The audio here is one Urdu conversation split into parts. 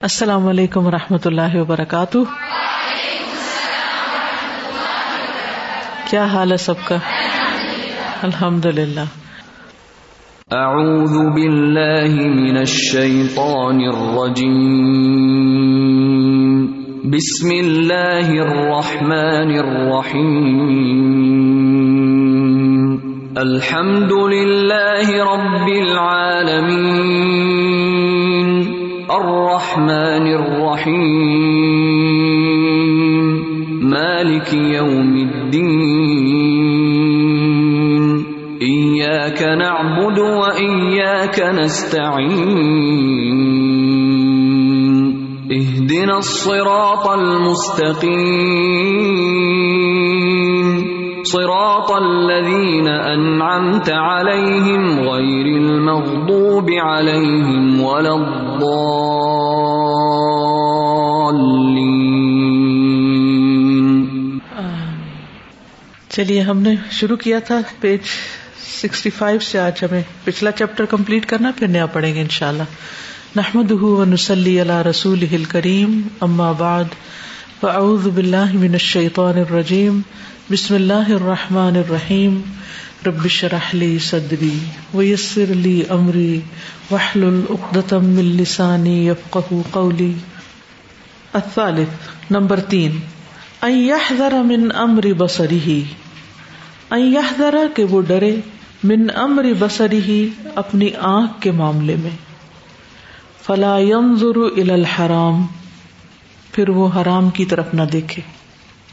السلام علیکم و رحمۃ اللہ وبرکاتہ۔ کیا حال ہے سب کا؟ الحمد للہ اعوذ باللہ من الشیطان الرجیم۔ بسم اللہ الرحمن الرحیم۔ الحمد للہ رب العالمین۔ الرحمن الرحیم مالک یوم الدین ایاک نعبد و ایاک نستعین اهدنا الصراط المستقیم صراط الذين أنعمت عليهم غير المغضوب عليهم ولا الضالين. چلیے، ہم نے شروع کیا تھا پیج سکسٹی فائیو سے، آج ہمیں پچھلا چیپٹر کمپلیٹ کرنا، پھر نیا پڑھیں گے انشاءاللہ۔ نحمد ونسلی علی رسول کریم اما بعد، فاعوذ باللہ من الشیطان الرجیم، بسم اللہ الرحمٰن الرحیم۔ ربش رحلی صدری ویسر علی عمری وحل العقدم السانی یفق قولی الثالث، نمبر تین ذرا من امر بسری ہی ذرا کہ وہ ڈرے من امر بسری ہی اپنی آنکھ کے معاملے میں. فلا ينظر الى الحرام، پھر وہ حرام کی طرف نہ دیکھے.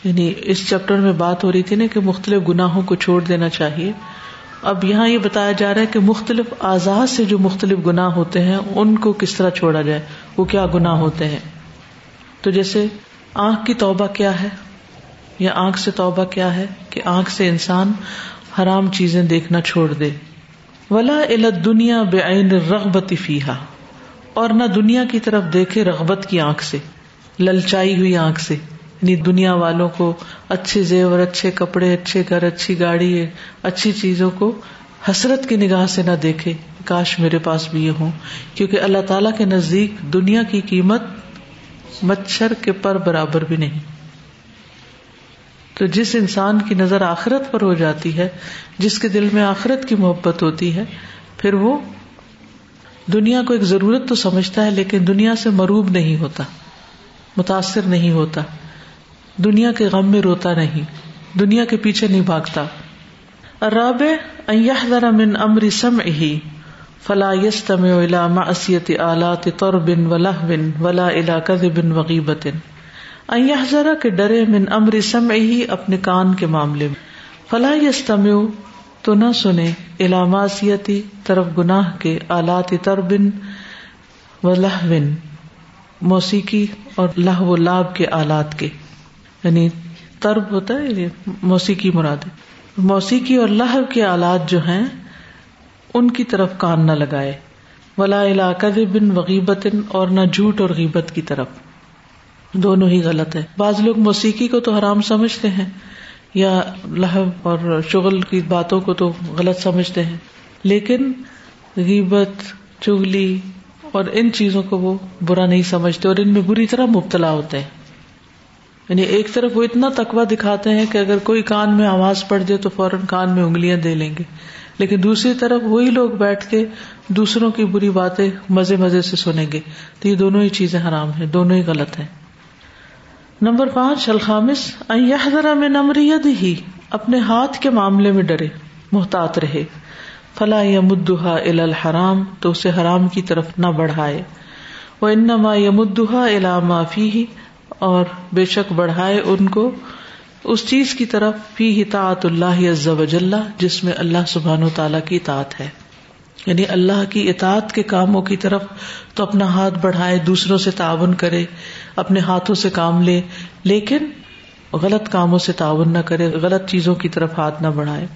یعنی اس چیپٹر میں بات ہو رہی تھی نا کہ مختلف گناہوں کو چھوڑ دینا چاہیے۔ اب یہاں یہ بتایا جا رہا ہے کہ مختلف آزاد سے جو مختلف گناہ ہوتے ہیں، ان کو کس طرح چھوڑا جائے؟ وہ کیا گناہ ہوتے ہیں؟ تو جیسے آنکھ کی توبہ کیا ہے؟ یا آنکھ سے توبہ کیا ہے کہ آنکھ سے انسان حرام چیزیں دیکھنا چھوڑ دے؟ ولا علت دنیا بے عین رغبتی فیحا اور نہ دنیا کی طرف دیکھے رغبت کی آنکھ سے، للچائی ہوئی آنکھ سے۔ یعنی دنیا والوں کو اچھے زیور، اچھے کپڑے، اچھے گھر، اچھی گاڑی، اچھی چیزوں کو حسرت کی نگاہ سے نہ دیکھے۔ کاش میرے پاس بھی یہ ہوں۔ کیونکہ اللہ تعالی کے نزدیک دنیا کی قیمت مچھر کے پر برابر بھی نہیں۔ تو جس انسان کی نظر آخرت پر ہو جاتی ہے، جس کے دل میں آخرت کی محبت ہوتی ہے، پھر وہ دنیا کو ایک ضرورت تو سمجھتا ہے، لیکن دنیا سے مروب نہیں ہوتا، متاثر نہیں ہوتا۔ دنیا کے غم میں روتا نہیں، دنیا کے پیچھے نہیں بھاگتا۔ راب ذرا من امر سم ہی فلا یس تم الا معصیت آلات طور بن ولا بن ولا الا کد بن وغیبت ذرا کے ڈرے من امر سم ہی اپنے کان کے معاملے میں۔ فلا یس تم تو نہ سنے الا معصیتی طرف گناہ کے آلات تر بن و بن موسیقی اور لہ و لاب کے آلات کے۔ یعنی ترب ہوتا ہے یعنی موسیقی مراد موسیقی اور لہو کے آلات جو ہیں، ان کی طرف کان نہ لگائے۔ ولا علاق بن وغیبت اور نہ جھوٹ اور غیبت کی طرف۔ دونوں ہی غلط ہے بعض لوگ موسیقی کو تو حرام سمجھتے ہیں، یا لہو اور شغل کی باتوں کو تو غلط سمجھتے ہیں۔ لیکن غیبت چگلی اور ان چیزوں کو وہ برا نہیں سمجھتے، اور ان میں بری طرح مبتلا ہوتے ہیں۔ یعنی ایک طرف وہ اتنا تقوا دکھاتے ہیں کہ اگر کوئی کان میں آواز پڑ جائے تو فوراً کان میں انگلیاں دے لیں گے۔ لیکن دوسری طرف وہی لوگ بیٹھ کے دوسروں کی بری باتیں مزے مزے سے سنیں گے۔ تو یہ دونوں ہی چیزیں حرام ہیں، دونوں ہی غلط ہیں۔ نمبر پانچ الخامس ذرا میں نمریت ہی اپنے ہاتھ کے معاملے میں ڈرے، محتاط رہے۔ فلاں یمدہ ال الحرام، تو اسے حرام کی طرف نہ بڑھائے۔ وہ انما یمدہ الا معافی اور بے شک بڑھائے ان کو، اس چیز کی طرف، فی اطاعت اللہ وجل جس میں اللہ سبحان و تعالیٰ کی اطاعت ہے۔ یعنی اللہ کی اطاعت کے کاموں کی طرف تو اپنا ہاتھ بڑھائے، دوسروں سے تعاون کرے، اپنے ہاتھوں سے کام لے، لیکن غلط کاموں سے تعاون نہ کرے، غلط چیزوں کی طرف ہاتھ نہ بڑھائے۔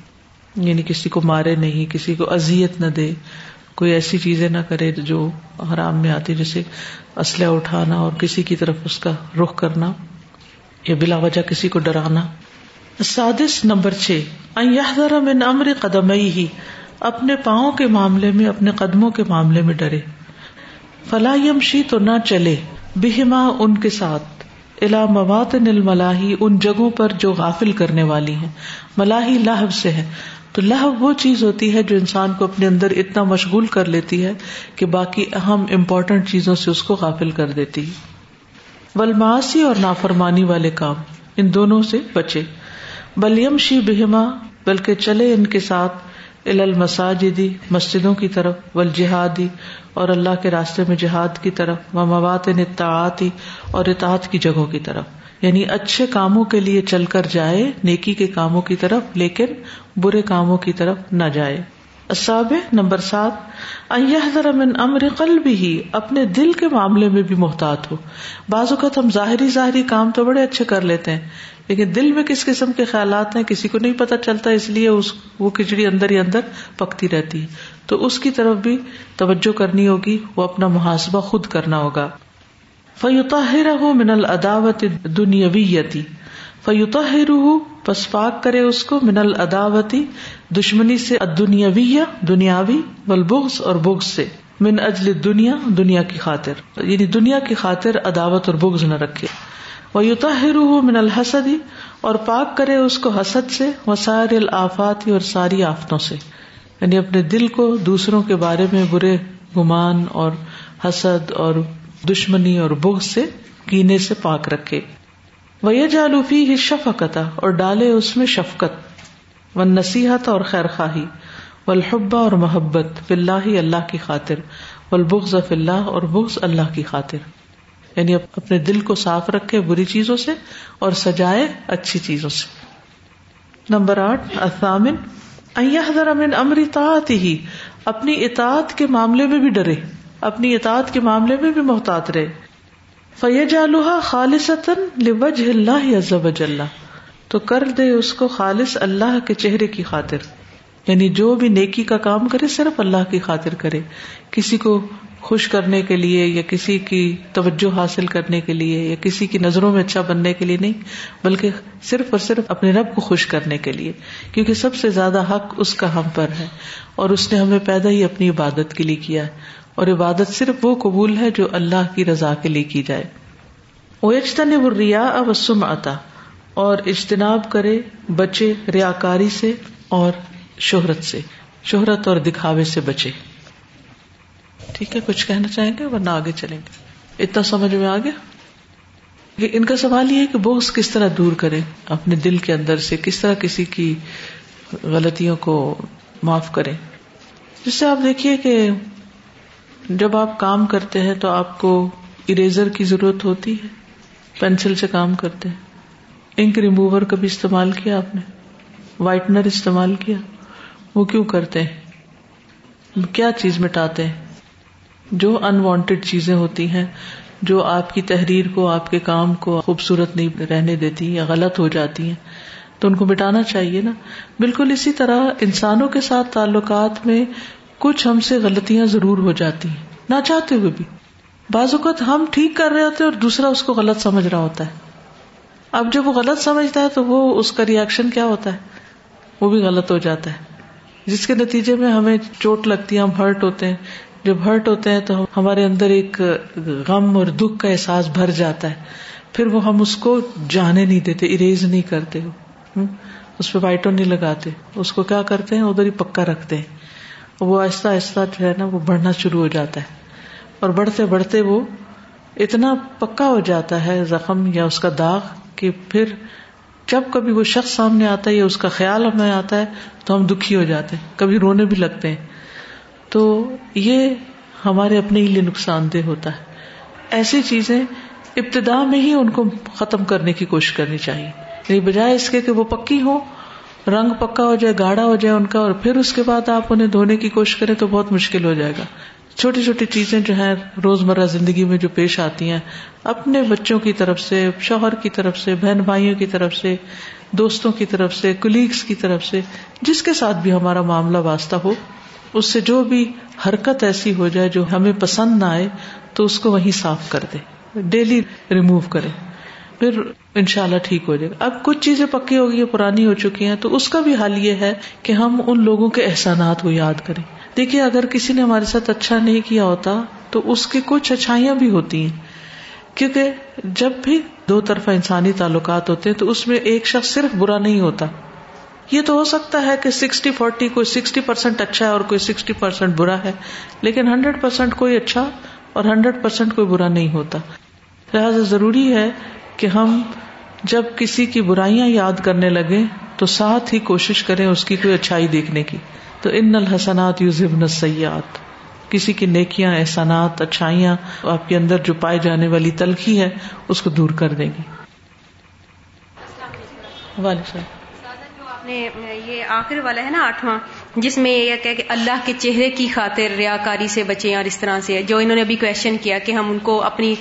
یعنی کسی کو مارے نہیں، کسی کو اذیت نہ دے۔ کوئی ایسی چیزیں نہ کرے جو حرام میں آتی، جیسے اسلحہ اٹھانا اور کسی کی طرف اس کا رخ کرنا یا بلا وجہ کسی کو ڈرانا۔ سادس نمبر چھ ذرا میں نمر قدم ہی اپنے پاؤں کے معاملے میں، اپنے قدموں کے معاملے میں ڈرے۔ فلاحی یمشی تو نہ چلے، بہما ان کے ساتھ الا موات نل ملاحی ان جگہوں پر جو غافل کرنے والی ہیں۔ ملاحی لاہب سے ہے۔ تو لاہب وہ چیز ہوتی ہے جو انسان کو اپنے اندر اتنا مشغول کر لیتی ہے کہ باقی اہم امپورٹنٹ چیزوں سے اس کو غافل کر دیتی ولماسی اور نافرمانی والے کام، ان دونوں سے بچے۔ بلیم شی بہما، بلکہ چلے ان کے ساتھ المساجدی مسجدوں کی طرف ول جہادی اور اللہ کے راستے میں جہاد کی طرف و مواد نتعاتی اور اطاعت کی جگہوں کی طرف۔ یعنی اچھے کاموں کے لیے چل کر جائے، نیکی کے کاموں کی طرف، لیکن برے کاموں کی طرف نہ جائے۔ اصاب نمبر سات ذرا من امر قلب ہی اپنے دل کے معاملے میں بھی محتاط ہو۔ بعض اوقات ہم ظاہری ظاہری کام تو بڑے اچھے کر لیتے ہیں، لیکن دل میں کس قسم کے خیالات ہیں، کسی کو نہیں پتا چلتا، اس لیے اس، وہ کھچڑی اندر ہی اندر پکتی رہتی۔ ہے تو اس کی طرف بھی توجہ کرنی ہوگی، وہ اپنا محاسبہ خود کرنا ہوگا۔ فیوتا من العداوت دنیاویتی فیوتا پس پاک کرے اس کو، من العداوتی دشمنی سے دنیاوی دنیاوی بلبغس اور بغض سے. من اجل دنیا دنیا کی خاطر. یعنی دنیا کی خاطر عداوت اور بغض نہ رکھے. وہ من الحسدی اور پاک کرے اس کو حسد سے، وسائر الآفاتی اور ساری آفتوں سے. یعنی اپنے دل کو دوسروں کے بارے میں برے گمان اور حسد اور دشمنی اور بغ سے کینے سے پاک رکھے۔ وہ جالوفی ہی شفقت اور ڈالے اس میں شفقت۔ و نصیحت اور خیر خواہی و الحبا اور محبت۔ فلاح اللہ کی خاطر۔ و البغض فلاح اور بغض اللہ کی خاطر۔ یعنی اپنے دل کو صاف رکھے بری چیزوں سے اور سجائے اچھی چیزوں سے۔ نمبر آٹھ اسامن امن امر اطاعت ہی اپنی اطاعت کے معاملے میں بھی ڈرے۔ اپنی اطاعت کے معاملے میں بھی محتاط رہے۔ فیج آلوہا خالص اللہ عزب اللہ تو کر دے اس کو خالص اللہ کے چہرے کی خاطر۔ یعنی جو بھی نیکی کا کام کرے، صرف اللہ کی خاطر کرے۔ کسی کو خوش کرنے کے لیے یا کسی کی توجہ حاصل کرنے کے لیے یا کسی کی نظروں میں اچھا بننے کے لیے نہیں، بلکہ صرف اور صرف اپنے رب کو خوش کرنے کے لیے۔ کیونکہ سب سے زیادہ حق اس کا ہم پر ہے اور اس نے ہمیں پیدا ہی اپنی عبادت کے لیے کیا۔ ہے اور عبادت صرف وہ قبول ہے جو اللہ کی رضا کے لیے کی جائے۔ وہ اجتن وہ ریا ابسم آتا اور اجتناب کرے بچے ریا کاری سے اور شہرت سے، شہرت اور دکھاوے سے بچے۔ ٹھیک ہے، کچھ کہنا چاہیں گے ورنہ آگے چلیں گے۔ اتنا سمجھ میں آ گیا ان کا سوال یہ ہے کہ بوس کس طرح دور کرے اپنے دل کے اندر سے، کس طرح کسی کی غلطیوں کو معاف کرے جس سے آپ دیکھیے کہ جب آپ کام کرتے ہیں تو آپ کو اریزر کی ضرورت ہوتی ہے پینسل سے کام کرتے ہیں۔ انک ریموور کا بھی استعمال کیا آپ نے؟ وائٹنر استعمال کیا؟ وہ کیوں کرتے ہیں؟ کیا چیز مٹاتے ہیں؟ جو انوانٹیڈ چیزیں ہوتی ہیں، جو آپ کی تحریر کو، آپ کے کام کو خوبصورت نہیں رہنے دیتی یا غلط ہو جاتی ہیں۔ تو ان کو مٹانا چاہیے نا۔ بالکل اسی طرح انسانوں کے ساتھ تعلقات میں کچھ ہم سے غلطیاں ضرور ہو جاتی ہیں۔ نہ چاہتے ہوئے بھی۔ بعض اوقات ہم ٹھیک کر رہے ہوتے اور دوسرا اس کو غلط سمجھ رہا ہوتا ہے۔ اب جب وہ غلط سمجھتا ہے تو وہ اس کا ریئیکشن کیا ہوتا ہے؟ وہ بھی غلط ہو جاتا ہے۔ جس کے نتیجے میں ہمیں چوٹ لگتی ہے، ہم ہرٹ ہوتے ہیں۔ جب ہرٹ ہوتے ہیں تو ہمارے اندر ایک غم اور دکھ کا احساس بھر جاتا ہے۔ پھر وہ ہم اس کو جانے نہیں دیتے اریز نہیں کرتے۔ اس پہ وائٹو نہیں لگاتے۔ اس کو کیا کرتے ہیں؟ ادھر ہی پکا رکھتے ہیں۔ وہ آہستہ آہستہ جو ہے نا وہ بڑھنا شروع ہو جاتا ہے اور بڑھتے بڑھتے وہ اتنا پکا ہو جاتا ہے زخم یا اس کا داغ کہ پھر جب کبھی وہ شخص سامنے آتا ہے یا اس کا خیال ہمیں آتا ہے تو ہم دکھی ہو جاتے ہیں، کبھی رونے بھی لگتے ہیں۔ تو یہ ہمارے اپنے ہی لیے نقصان دہ ہوتا ہے۔ ایسی چیزیں ابتدا میں ہی ان کو ختم کرنے کی کوشش کرنی چاہیے۔ یعنی بجائے اس کے کہ وہ پکی ہو رنگ پکا ہو جائے گاڑا ہو جائے ان کا، اور پھر اس کے بعد آپ انہیں دھونے کی کوشش کریں تو بہت مشکل ہو جائے گا۔ چھوٹی چھوٹی چیزیں جو ہیں روز مرہ زندگی میں جو پیش آتی ہیں، اپنے بچوں کی طرف سے، شوہر کی طرف سے، بہن بھائیوں کی طرف سے، دوستوں کی طرف سے کلیگس کی طرف سے، جس کے ساتھ بھی ہمارا معاملہ واسطہ ہو، اس سے جو بھی حرکت ایسی ہو جائے جو ہمیں پسند نہ آئے، تو اس کو وہی صاف کر دے۔ ڈیلی ریمو کرے۔ پھر ان شاء اللہ ٹھیک ہو جائے گا۔ اب کچھ چیزیں پکی ہو گئی پرانی ہو چکی ہیں، تو اس کا بھی حل یہ ہے کہ ہم ان لوگوں کے احسانات کو یاد کریں۔ دیکھیے، اگر کسی نے ہمارے ساتھ اچھا نہیں کیا ہوتا، تو اس کی کچھ اچھائیاں بھی ہوتی ہیں۔ کیونکہ جب بھی دو طرفہ انسانی تعلقات ہوتے ہیں، تو اس میں ایک شخص صرف برا نہیں ہوتا۔ یہ تو ہو سکتا ہے کہ سکسٹی فورٹی کوئی سکسٹی پرسینٹ اچھا ہے اور کوئی سکسٹی پرسینٹ برا ہے، لیکن ہنڈریڈ پرسینٹ کوئی اچھا اور ہنڈریڈ پرسینٹ کوئی برا نہیں ہوتا۔ لہٰذا ضروری ہے کہ ہم جب کسی کی برائیاں یاد کرنے لگے تو ساتھ ہی کوشش کریں اس کی کوئی اچھائی دیکھنے کی۔ تو ان الحسنات یو ضبن سیاحت کسی کی نیکیاں احسانات اچھائیاں آپ کے اندر جو پائے جانے والی تلخی ہے اس کو دور کر دیں گی۔ وعلیکم یہ آخر والا ہے نا آٹھواں جس میں یہ کہ اللہ کے چہرے کی خاطر ریا کاری سے بچیں اور اس طرح سے جو انہوں نے ابھی کوشچن کیا کہ ہم ان کو اپنی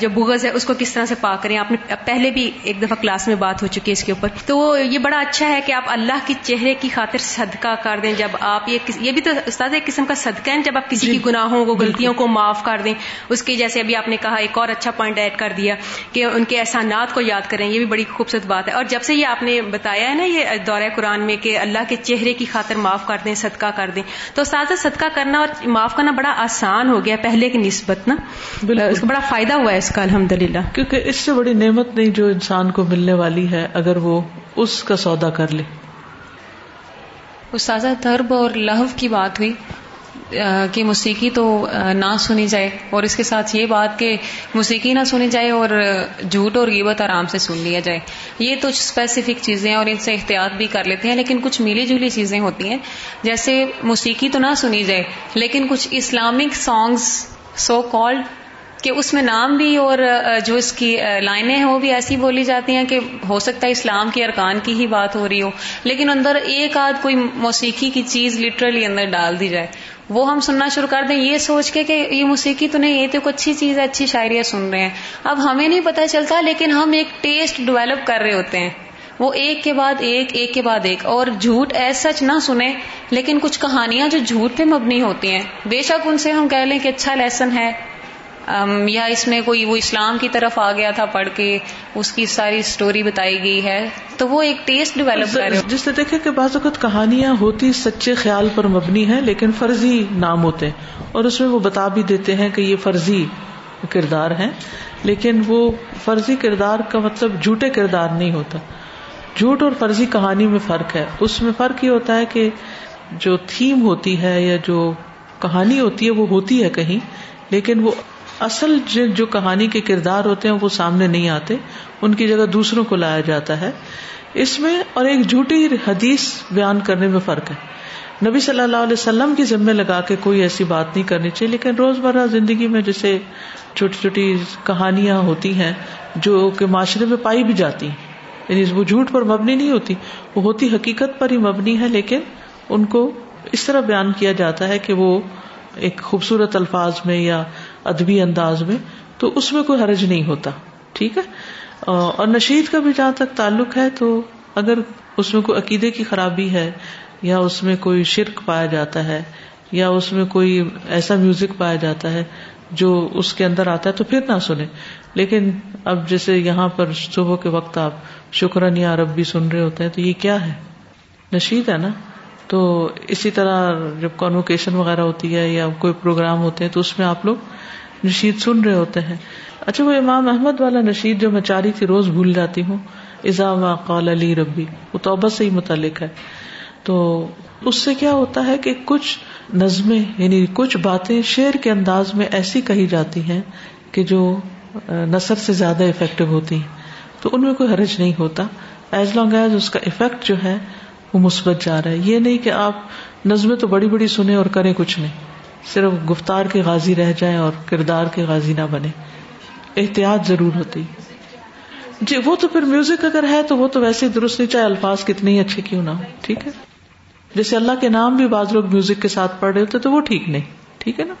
جو بغض ہے اس کو کس طرح سے پا کریں۔ آپ نے پہلے بھی ایک دفعہ کلاس میں بات ہو چکی ہے اس کے اوپر۔ تو یہ بڑا اچھا ہے کہ آپ اللہ کے چہرے کی خاطر صدقہ کر دیں جب آپ یہ یہ بھی تو استاد ایک قسم کا صدقہ ہے جب آپ کسی جی۔ کی گناہوں کو غلطیوں کو معاف کر دیں۔ اس کی جیسے ابھی آپ نے کہا ایک اور اچھا پوائنٹ ایڈ کر دیا کہ ان کے احسانات کو یاد کریں یہ بھی بڑی خوبصورت بات ہے۔ اور جب سے یہ آپ نے بتایا ہے نا یہ دورہ قرآن میں کہ اللہ کے چہرے کی خاطر معاف کر دیں صدقہ کر دیں۔ تو ساتھ صدقہ کرنا اور معاف کرنا بڑا آسان ہو گیا پہلے کی نسبت نا۔ اس کو بڑا فائدہ ہوا ہے اس کا الحمد للہ کیونکہ اس سے بڑی نعمت نہیں جو انسان کو ملنے والی ہے اگر وہ اس کا سودا کر لے۔ استاذہ درب اور لہو کی بات ہوئی۔ کہ موسیقی تو نہ سنی جائے۔ اور اس کے ساتھ یہ بات کہ موسیقی نہ سنی جائے اور جھوٹ اور غیبت آرام سے سن لیا جائے۔ یہ تو اسپیسیفک چیزیں اور ان سے احتیاط بھی کر لیتے ہیں، لیکن کچھ ملی جلی چیزیں ہوتی ہیں۔ جیسے موسیقی تو نہ سنی جائے، لیکن کچھ اسلامک سانگس سو کالڈ کہ اس میں نام بھی اور جو اس کی لائنیں ہیں، وہ بھی ایسی بولی جاتی ہیں کہ ہو سکتا ہے اسلام کے ارکان کی ہی بات ہو رہی ہو، لیکن اندر ایک آدھ کوئی موسیقی کی چیز لٹرلی اندر ڈال دی جائے۔ وہ ہم سننا شروع کر دیں، یہ سوچ کے کہ یہ موسیقی تو نہیں، یہ تو کوئی اچھی چیز ہے اچھی شاعریاں سن رہے ہیں۔ اب ہمیں نہیں پتہ چلتا، لیکن ہم ایک ٹیسٹ ڈیولپ کر رہے ہوتے ہیں۔ وہ ایک کے بعد ایک ایک کے بعد ایک۔ اور جھوٹ ایز سچ نہ سنیں، لیکن کچھ کہانیاں جو جھوٹ پہ مبنی ہوتی ہیں۔ بے شک ان سے ہم کہہ لیں کہ اچھا لیسن ہے۔ یا اس میں کوئی وہ اسلام کی طرف آ گیا تھا، پڑھ کے اس کی ساری اسٹوری بتائی گئی ہے، تو وہ ایک ٹیسٹ ڈیولپ کر جس نے دیکھے کہ بعض اوقات کہانیاں ہوتی سچے خیال پر مبنی ہیں، لیکن فرضی نام ہوتے ہیں، اور اس میں وہ بتا بھی دیتے ہیں کہ یہ فرضی کردار ہے لیکن وہ فرضی کردار کا مطلب جھوٹے کردار نہیں ہوتا۔ جھوٹ اور فرضی کہانی میں فرق ہے۔ اس میں فرق یہ ہوتا ہے کہ جو تھیم ہوتی ہے یا جو کہانی ہوتی ہے، وہ ہوتی ہے کہیں، لیکن وہ اصل جو کہانی کے کردار ہوتے ہیں وہ سامنے نہیں آتے، ان کی جگہ دوسروں کو لایا جاتا ہے۔ اس میں اور ایک جھوٹی حدیث بیان کرنے میں فرق ہے۔ نبی صلی اللہ علیہ وسلم کی ذمے لگا کے کوئی ایسی بات نہیں کرنی چاہیے، لیکن روز مرہ زندگی میں جیسے چھوٹی چھوٹی کہانیاں ہوتی ہیں جو کہ معاشرے میں پائی بھی جاتی ہیں۔ یعنی وہ جھوٹ پر مبنی نہیں ہوتی، وہ ہوتی حقیقت پر ہی مبنی ہے، لیکن ان کو اس طرح بیان کیا جاتا ہے کہ وہ ایک خوبصورت الفاظ میں یا ادبی انداز میں، تو اس میں کوئی حرج نہیں ہوتا، ٹھیک ہے؟ اور نشید کا بھی جہاں تک تعلق ہے، تو اگر اس میں کوئی عقیدے کی خرابی ہے، یا اس میں کوئی شرک پایا جاتا ہے، یا اس میں کوئی ایسا میوزک پایا جاتا ہے جو اس کے اندر آتا ہے، تو پھر نہ سنیں۔ لیکن اب جیسے یہاں پر صبح کے وقت آپ شکرن یا عرب بھی سن رہے ہوتے ہیں، تو یہ کیا ہے؟ نشید ہے نا؟ تو اسی طرح جب کانوکیشن وغیرہ ہوتی ہے یا کوئی پروگرام ہوتے ہیں تو اس میں آپ لوگ نشید سن رہے ہوتے ہیں۔ اچھا وہ امام احمد والا نشید جو میں چاری تھی روز بھول جاتی ہوں۔ ازا قال علی ربی، وہ توبہ سے ہی متعلق ہے۔ تو اس سے کیا ہوتا ہے کہ کچھ نظمیں یعنی کچھ باتیں شعر کے انداز میں ایسی کہی جاتی ہیں کہ جو نثر سے زیادہ افیکٹو ہوتی ہیں۔ تو ان میں کوئی حرج نہیں ہوتا۔ ایز لانگ ایز اس کا افیکٹ جو ہے وہ مثبت جا رہا ہے۔ یہ نہیں کہ آپ نظمیں تو بڑی بڑی سنیں اور کریں کچھ نہیں۔ صرف گفتار کے غازی رہ جائیں اور کردار کے غازی نہ بنے احتیاط ضرور ہوتی۔ جی وہ تو پھر میوزک اگر ہے تو وہ تو ویسے درست نہیں، چاہے الفاظ کتنے ہی اچھے کیوں نہ ہو ٹھیک ہے؟ جیسے اللہ کے نام بھی بعض لوگ میوزک کے ساتھ پڑھ رہے ہوتے تو وہ ٹھیک نہیں۔ ٹھیک ہے نا؟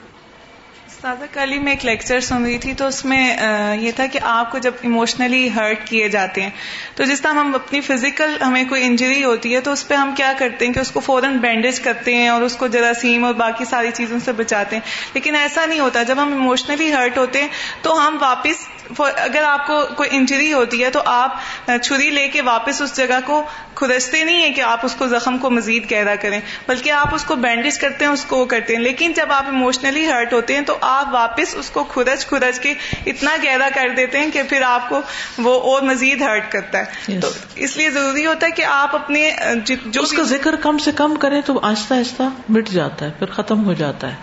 سادہ کل ہی میں ایک لیکچر سن رہی تھی تو اس میں یہ تھا کہ آپ کو جب ایموشنلی ہرٹ کیے جاتے ہیں، تو جس طرح ہم اپنی فزیکل ہمیں کوئی انجری ہوتی ہے تو اس پہ ہم کیا کرتے ہیں کہ اس کو فوراً بینڈیج کرتے ہیں اور اس کو جراثیم اور باقی ساری چیزوں سے بچاتے ہیں. لیکن ایسا نہیں ہوتا، جب ہم ایموشنلی ہرٹ ہوتے ہیں تو ہم واپس اگر آپ کو کوئی انجری ہوتی ہے تو آپ چھری لے کے واپس اس جگہ کو کھدستے نہیں ہیں کہ آپ اس کو زخم کو مزید گہرا کریں، بلکہ آپ اس کو بینڈیج کرتے ہیں، اس کو وہ کرتے ہیں. لیکن جب آپ ایموشنلی ہرٹ ہوتے ہیں تو آپ واپس اس کو خرچ خرچ کے اتنا گہرا کر دیتے ہیں کہ پھر آپ کو وہ اور مزید ہرٹ کرتا ہے۔ Yes. تو اس لیے ضروری ہوتا ہے کہ آپ اپنے جو جو اس کا ذکر کم سے کم کریں تو آہستہ آہستہ مٹ جاتا ہے پھر ختم ہو جاتا ہے۔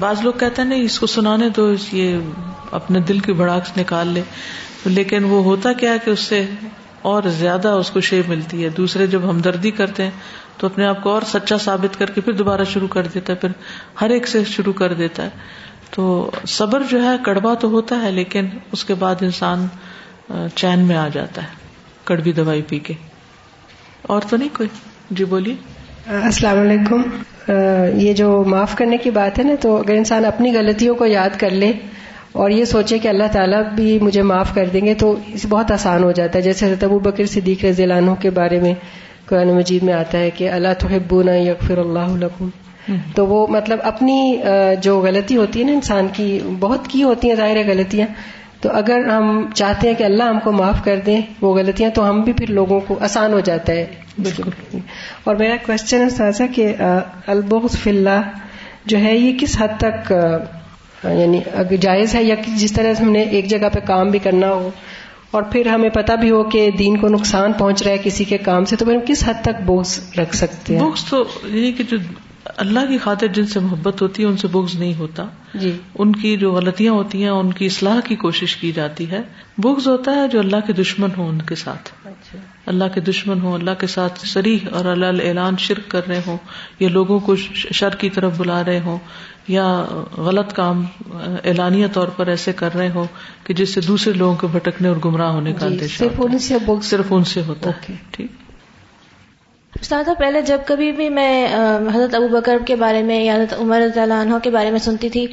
بعض لوگ کہتے ہیں نہیں اس کو سنانے تو یہ اپنے دل کی بھڑاک نکال لے۔ لیکن وہ ہوتا کیا کہ اس سے اور زیادہ اس کو شے ملتی ہے۔ دوسرے جب ہمدردی کرتے ہیں تو اپنے آپ کو اور سچا ثابت کر کے پھر دوبارہ شروع کر دیتا ہے پھر ہر ایک سے شروع کر دیتا ہے۔ تو صبر جو ہے، کڑوا تو ہوتا ہے، لیکن اس کے بعد انسان چین میں آ جاتا ہے، کڑوی دوائی پی کے۔ اور تو نہیں کوئی؟ جی بولیے۔ السلام علیکم۔ یہ جو معاف کرنے کی بات ہے نا، تو اگر انسان اپنی غلطیوں کو یاد کر لے اور یہ سوچے کہ اللہ تعالیٰ بھی مجھے معاف کر دیں گے، تو بہت آسان ہو جاتا ہے۔ جیسے حضرت ابو بکر صدیق رضی اللہ عنہ کے بارے میں قرآن مجید میں آتا ہے کہ اللہ تو نہ یغفر اللہ لکم۔ تو وہ مطلب اپنی جو غلطی ہوتی ہے نا انسان کی بہت کی ہوتی ہیں ظاہر غلطیاں۔ تو اگر ہم چاہتے ہیں کہ اللہ ہم کو معاف کر دیں وہ غلطیاں تو ہم بھی پھر لوگوں کو آسان ہو جاتا ہے۔ بالکل۔ اور میرا کوشچن ہے سازا کہ البغض فی اللہ جو ہے یہ کس حد تک یعنی جائز ہے؟ یا جس طرح سے ہم نے ایک جگہ پہ کام بھی کرنا ہو اور پھر ہمیں پتا بھی ہو کہ دین کو نقصان پہنچ رہا ہے کسی کے کام سے تو پھر ہم کس حد تک بوگز رکھ سکتے ہیں؟ بغض تو یعنی کہ جو اللہ کی خاطر جن سے محبت ہوتی ہے ان سے بغض نہیں ہوتا۔ جی۔ ان کی جو غلطیاں ہوتی ہیں ان کی اصلاح کی کوشش کی جاتی ہے۔ بغض ہوتا ہے جو اللہ کے دشمن ہوں ان کے ساتھ۔ اچھا۔ اللہ کے دشمن ہوں اللہ کے ساتھ سریح اور اللہ اعلان شرک کر رہے ہوں یا لوگوں کو شر کی طرف بلا رہے ہوں یا غلط کام اعلانیہ طور پر ایسے کر رہے ہوں کہ جس سے دوسرے لوگوں کے بھٹکنے اور گمراہ ہونے کا جی اندیشہ صرف۔ ان سے بغض۔ صرف ان سے ہوتا ہے۔ ٹھیک۔ استاد پہلے جب کبھی بھی میں حضرت ابو بکر کے بارے میں یا حضرت عمر رضی اللہ عنہ کے بارے میں سنتی تھی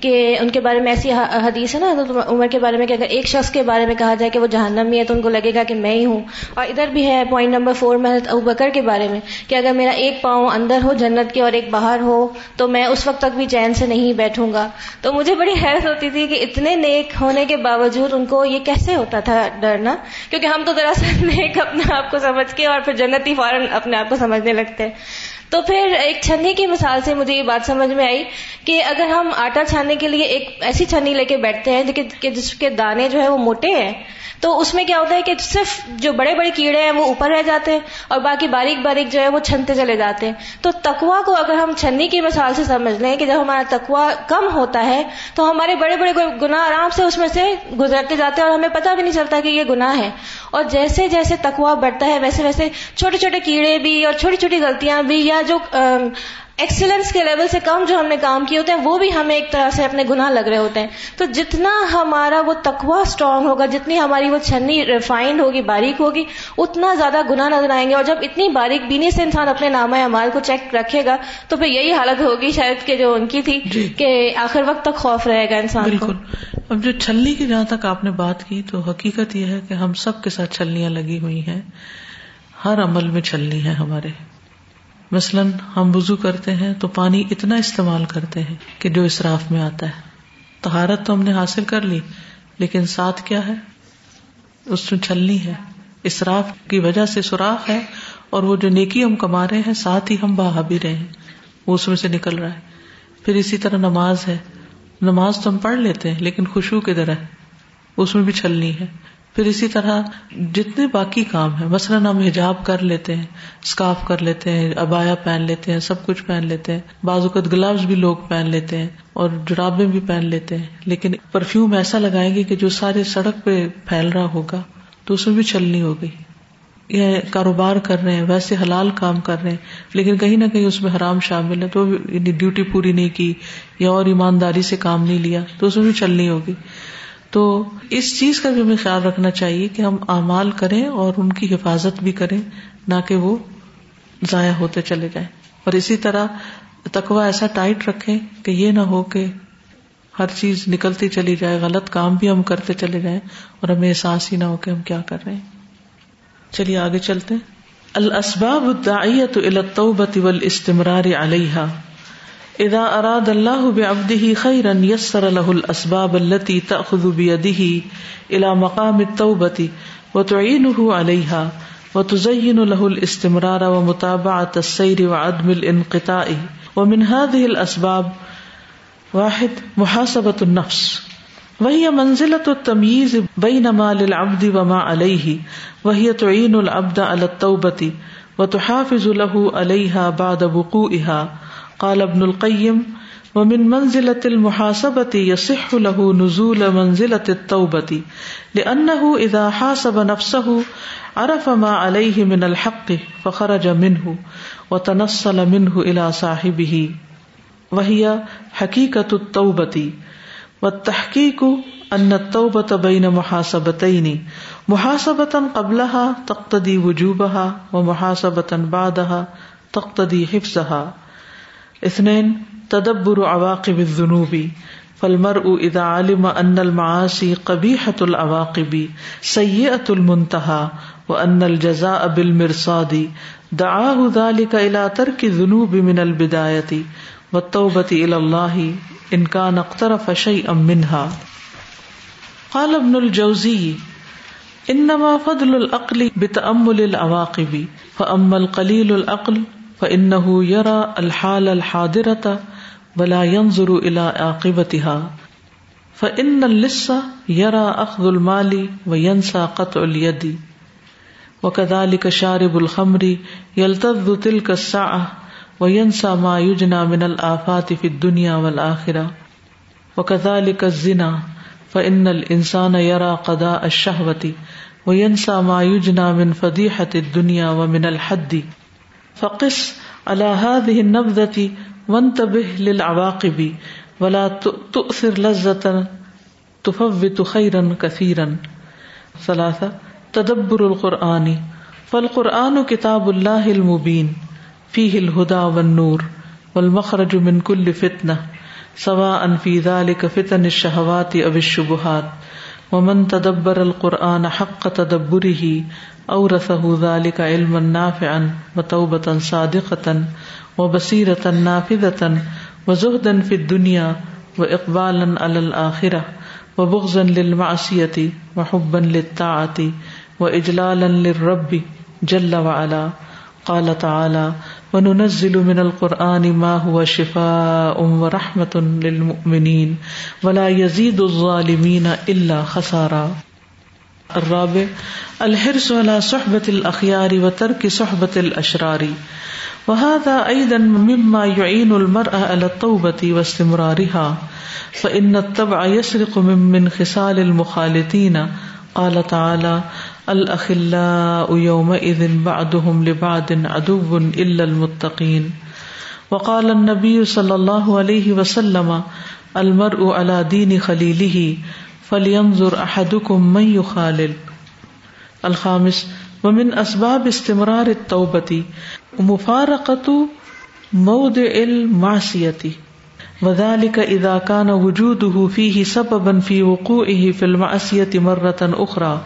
کہ ان کے بارے میں ایسی حدیث ہے نا، حضرت عمر کے بارے میں کہ اگر ایک شخص کے بارے میں کہا جائے کہ وہ جہنم میں ہے تو ان کو لگے گا کہ میں ہی ہوں۔ اور ادھر بھی ہے پوائنٹ نمبر فور میں حضرت ابو بکر کے بارے میں کہ اگر میرا ایک پاؤں اندر ہو جنت کے اور ایک باہر ہو تو میں اس وقت تک بھی چین سے نہیں بیٹھوں گا۔ تو مجھے بڑی حیرت ہوتی تھی کہ اتنے نیک ہونے کے باوجود ان کو یہ کیسے ہوتا تھا ڈرنا؟ کیونکہ ہم تو دراصل نیک اپنے آپ کو سمجھ کے اور پھر جنتی فوراً اپنے آپ کو سمجھنے لگتے تو پھر ایک چھنی کی مثال سے مجھے یہ بات سمجھ میں آئی کہ اگر ہم آٹا چھاننے کے لیے ایک ایسی چھنی لے کے بیٹھتے ہیں جس کے دانے جو ہے وہ موٹے ہیں، تو اس میں کیا ہوتا ہے کہ صرف جو بڑے بڑے کیڑے ہیں وہ اوپر رہ جاتے ہیں اور باقی باریک باریک جو ہے وہ چھنتے چلے جاتے ہیں۔ تو تکوا کو اگر ہم چھنی کی مثال سے سمجھ لیں کہ جب ہمارا تکوا کم ہوتا ہے، تو ہمارے بڑے بڑے گناہ آرام سے اس میں سے گزرتے جاتے ہیں اور ہمیں پتہ بھی نہیں چلتا کہ یہ گناہ ہے۔ اور جیسے جیسے تقوا بڑھتا ہے، ویسے ویسے چھوٹے چھوٹے کیڑے بھی اور چھوٹی چھوٹی غلطیاں بھی یا جو ایکسلنس کے لیول سے کم جو ہم نے کام کیے ہوتے ہیں وہ بھی ہمیں ایک طرح سے اپنے گناہ لگ رہے ہوتے ہیں۔ تو جتنا ہمارا وہ تکوا اسٹرانگ ہوگا جتنی ہماری وہ چھنی ریفائنڈ ہوگی باریک ہوگی اتنا زیادہ گناہ نظر آئیں گے۔ اور جب اتنی باریک بینی سے انسان اپنے نامہ امال کو چیک رکھے گا تو پھر یہی حالت ہوگی شاید کہ جو ان کی تھی جی۔ کہ آخر وقت تک خوف رہے گا انسان کو۔ بالکل۔ اب جو چھلنی کی جہاں تک آپ نے بات کی تو حقیقت یہ ہے کہ ہم سب کے ساتھ چھلنیاں لگی ہوئی ہیں۔ ہر عمل میں چھلنی ہے ہمارے۔ مثلاً ہم وضو کرتے ہیں تو پانی اتنا استعمال کرتے ہیں کہ جو اسراف میں آتا ہے۔ تہارت تو ہم نے حاصل کر لی، لیکن ساتھ کیا ہے؟ اس میں چھلنی ہے۔ اسراف کی وجہ سے سوراخ ہے اور وہ جو نیکی ہم کما رہے ہیں، ساتھ ہی ہم بہا بھی رہے ہیں۔ وہ اس میں سے نکل رہا ہے۔ پھر اسی طرح نماز ہے۔ نماز تو ہم پڑھ لیتے ہیں، لیکن خوشبو کی طرح اس میں بھی چھلنی ہے۔ پھر اسی طرح جتنے باقی کام ہیں، مثلاً ہم حجاب کر لیتے ہیں، اسکارف کر لیتے ہیں، ابایا پہن لیتے ہیں، سب کچھ پہن لیتے ہیں۔ بعض اوقات گلوز بھی لوگ پہن لیتے ہیں اور جرابے بھی پہن لیتے ہیں۔ لیکن پرفیوم ایسا لگائیں گے کہ جو سارے سڑک پہ پھیل رہا ہوگا تو اس میں بھی چلنی ہو گئی۔ یا کاروبار کر رہے ہیں، ویسے حلال کام کر رہے ہیں، لیکن کہیں نہ کہیں اس میں حرام شامل ہے تو یعنی ڈیوٹی پوری نہیں کی یا اور ایمانداری سے کام نہیں لیا تو اس میں بھی چلنی ہوگی۔ تو اس چیز کا بھی ہمیں خیال رکھنا چاہیے کہ ہم اعمال کریں اور ان کی حفاظت بھی کریں، نہ کہ وہ ضائع ہوتے چلے جائیں۔ اور اسی طرح تکوا ایسا ٹائٹ رکھے کہ یہ نہ ہو کہ ہر چیز نکلتی چلی جائے، غلط کام بھی ہم کرتے چلے جائیں اور ہمیں احساس ہی نہ ہو کہ ہم کیا کر رہے ہیں۔ چلیے آگے چلتے الاسباب الداعیت الى التوبة والاستمرار علیہا۔ اذا اراد الله بعبده خيرا يسر له الاسباب التي تاخذ بيده الى مقام التوبه وتعينه عليها وتزين له الاستمرار ومتابعه السير وعدم الانقطاع ومن هذه الاسباب واحد محاسبت النفس وہی منزلت التمیز بین ما للعبد وما علیہ وہی تعین العبد على التوبة وتحافظ له عليها بعد وقوعها قال ابن القيم ومن منزلة المحاسبة يصح له نزول منزلة التوبة لأنه إذا حاسب نفسه عرف ما عليه من الحق فخرج منه وتنصل منه إلى صاحبه. وهي حقيقة التوبة والتحقيق أن التوبة بين محاسبتين محاسبة قبلها تقتضي وجوبها ومحاسبة بعدها تقتضي حفظها. اثنين تدبر عواقب الذنوب، فالمرء اذا علم ان المعاصي قبيحة العواقب سيئة المنتهى وان الجزاء بالمرصاد، دعاه ذلك الى ترك الذنوب من البداية والتوبة الى الله ان كان اقترف شيئا منها قال ابن الجوزي انما فضل العقل بتأمل العواقب، فاما القليل العقل فانه يرى الحال الحاضرة ولا ينظر الى عاقبتها. فان اللص يرى اخذ المال وينسى قطع اليد. وكذلك شارب الخمر يلتذ تلك الساعة وينسى ما يجنى من الآفات في الدنيا والآخرة. وكذلك الزنا فإن الإنسان يرى قضاء الشهوة وينسى ما يجنى من فضيحة الدنيا ومن الحد. فقس على هذه النبذة وانتبه للعواقب ولا تؤثر لذة تفوت خيرا كثيرا. ثلاثة، تدبر القرآن. فالقرآن كتاب الله المبين، فيه الهدى والنور والمخرج من كل فتنة، سواء في ذلك فتن الشهوات أو الشبهات. ومن تدبر القرآن حق تدبره أورثه ذلك علما نافعا وتوبة صادقة وبصيرة نافذة وزهدا في الدنيا وإقبالا على الآخرة وبغضا للمعصية وحبا للطاعة وإجلالا للرب جل وعلا. قال تعالى وننزل من القرآن ما هو شفاء ورحمة للمؤمنين ولا يزيد الظالمين إلا خسارا. الرابع الحرص على صحبة الأخيار وترك صحبة الأشرار. وهذا أيضا مما يعين المرأة على التوبة واستمرارها. فإن التبع يسرق من, من خصال المخالطين. قال تعالى الأخلاء يومئذ بعدهم لبعد عدو إلا المتقين. وقال النبي صلى الله عليه وسلم المرء على دين خليله. فلينظر أحدكم من يخالل الخامس، ومن اسباب استمرار التوبة، مفارقة موضع المعصية. وذلك إذا كان وجوده فيه سببا في وقوعه في المعصية مرة أخرى.